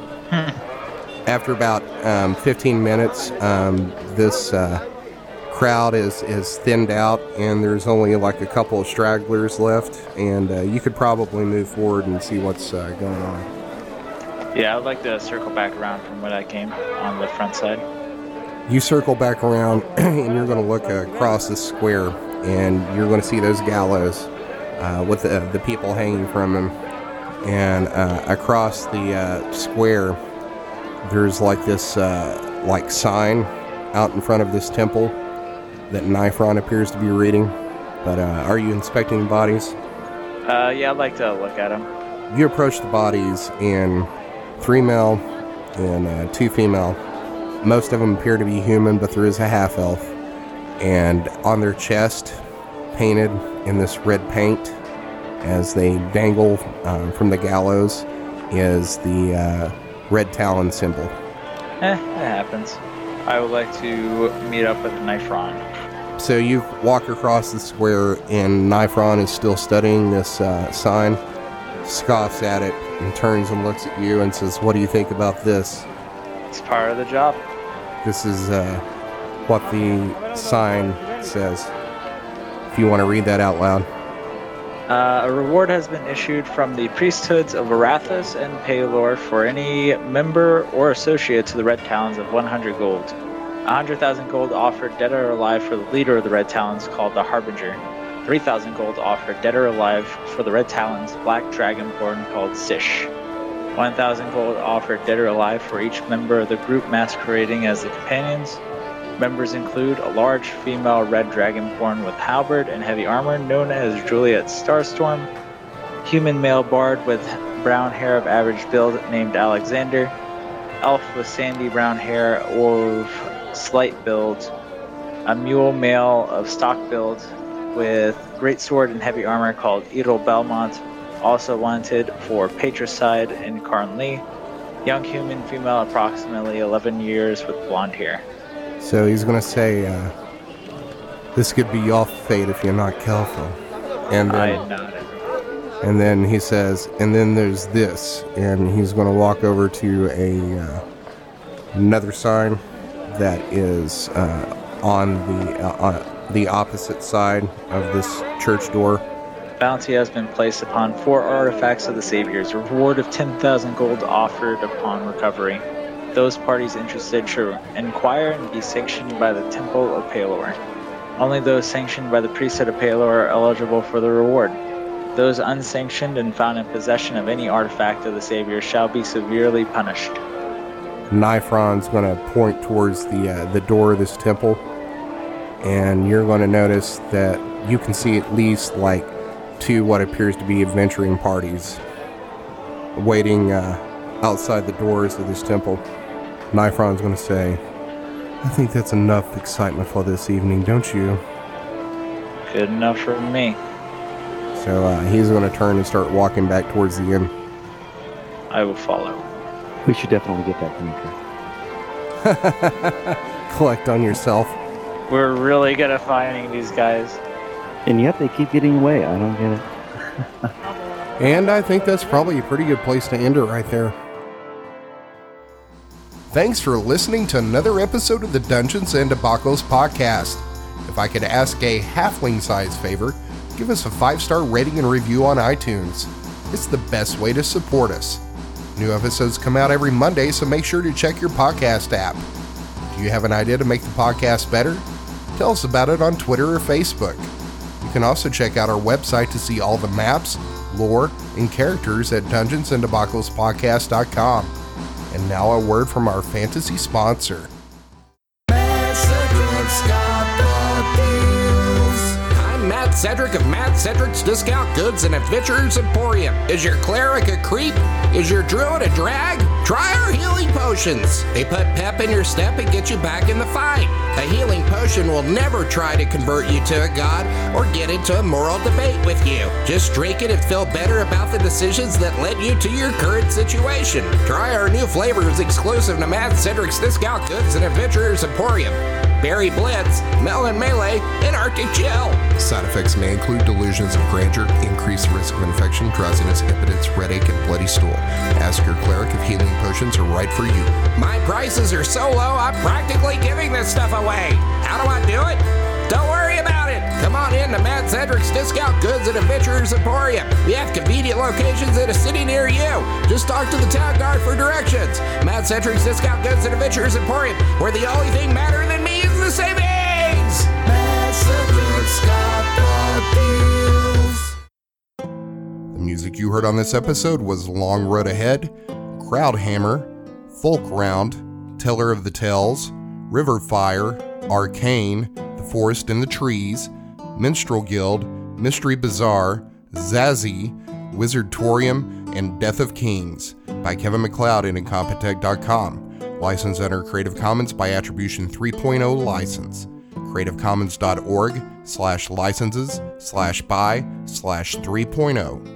After about um, 15 minutes, um, this uh, crowd is, is thinned out, and there's only like a couple of stragglers left, and uh, you could probably move forward and see what's uh, going on. Yeah, I'd like to circle back around from where I came on the front side. You circle back around, and you're going to look across the square, and you're going to see those gallows uh, with the, the people hanging from them. And uh, across the uh, square, there's like this uh, like sign out in front of this temple that Nifron appears to be reading. But uh, are you inspecting the bodies? Uh, yeah, I'd like to look at them. You approach the bodies, and three male and uh, two female. Most of them appear to be human, but there is a half elf. And on their chest, painted in this red paint, as they dangle um, from the gallows, is the uh, red talon symbol. Eh, it happens. I would like to meet up with Nifron. So you walk across the square, and Nifron is still studying this uh, sign, scoffs at it, and turns and looks at you and says, What do you think about this? It's part of the job. This is uh, what the sign says. If you want to read that out loud. Uh, a reward has been issued from the priesthoods of Erathis and Pelor for any member or associate to the Red Talons of 100 gold. 100,000 gold offered dead or alive for the leader of the Red Talons called the Harbinger. 3,000 gold offered dead or alive for the Red Talons Black Dragonborn called Sish. 1,000 gold offered dead or alive for each member of the group masquerading as the companions. Members include a large female red dragonborn with halberd and heavy armor known as Juliet Starstorm, human male bard with brown hair of average build named Alexander, elf with sandy brown hair of slight build, a mule male of stock build with great sword and heavy armor called Edel Belmont, also wanted for patricide in Karn Lee, young human female approximately 11 years with blonde hair. So he's going to say, uh, This could be your fate if you're not careful. And then, and then he says, And then there's this. And he's going to walk over to a uh, another sign that is uh, on the uh, on the opposite side of this church door. Bounty has been placed upon four artifacts of the Saviors. Reward of 10,000 gold offered upon recovery. Those parties interested should inquire and be sanctioned by the Temple of Pelor. Only those sanctioned by the priesthood of Pelor are eligible for the reward. Those unsanctioned and found in possession of any artifact of the Savior shall be severely punished. Nifron's going to point towards the uh, the door of this temple, and you're going to notice that you can see at least like two what appears to be adventuring parties waiting uh, outside the doors of this temple. Nifron's going to say, "I think that's enough excitement for this evening, don't you?" Good enough for me. So uh, he's going to turn and start walking back towards the inn. I will follow. We should definitely get that anchor. Collect on yourself. We're really good at finding these guys. And yet they keep getting away. I don't get it. And I think that's probably a pretty good place to end it right there. Thanks for listening to another episode of the Dungeons and Debacles podcast. If I could ask a halfling size favor, give us a five star rating and review on iTunes. It's the best way to support us. New episodes come out every Monday, so make sure to check your podcast app. Do you have an idea to make the podcast better? Tell us about it on Twitter or Facebook. You can also check out our website to see all the maps, lore, and characters at dungeonsanddebaclespodcast.com. And now a word from our fantasy sponsor. I'm Mad Cedric of Mad Cedric's Discount Goods and Adventures Emporium. Is your cleric a creep? Is your druid a drag? Try our healing potions. They put pep in your step and get you back in the fight. A healing potion will never try to convert you to a god or get into a moral debate with you. Just drink it and feel better about the decisions that led you to your current situation. Try our new flavors exclusive to Mad Cedric's Discount Goods and Adventurers Emporium. Berry Blitz, Melon Melee, and Arctic Chill. Side effects may include delusions of grandeur, increased risk of infection, drowsiness, impotence, red ache, and bloody stool. Ask your cleric if healing potions are right for you. My prices are so low, I'm practically giving this stuff away. How do I do it? Don't worry about it. Come on in to Mad Cedric's Discount Goods and Adventures Emporium. We have convenient locations in a city near you. Just talk to the town guard for directions. Mad Cedric's Discount Goods and Adventures Emporium, where the only thing madder than me is the savings. Mad Cedric's got the deals. The music you heard on this episode was Long Road Ahead, Crowd Hammer, Folk Round, Teller of the Tales, River Fire, Arcane, The Forest and the Trees, Minstrel Guild, Mystery Bazaar, Zazie, Wizardtorium, and Death of Kings by Kevin MacLeod and Incompetech.com. Licensed under Creative Commons by Attribution 3.0 license. CreativeCommons.org slash licenses slash by slash oh. 3.0.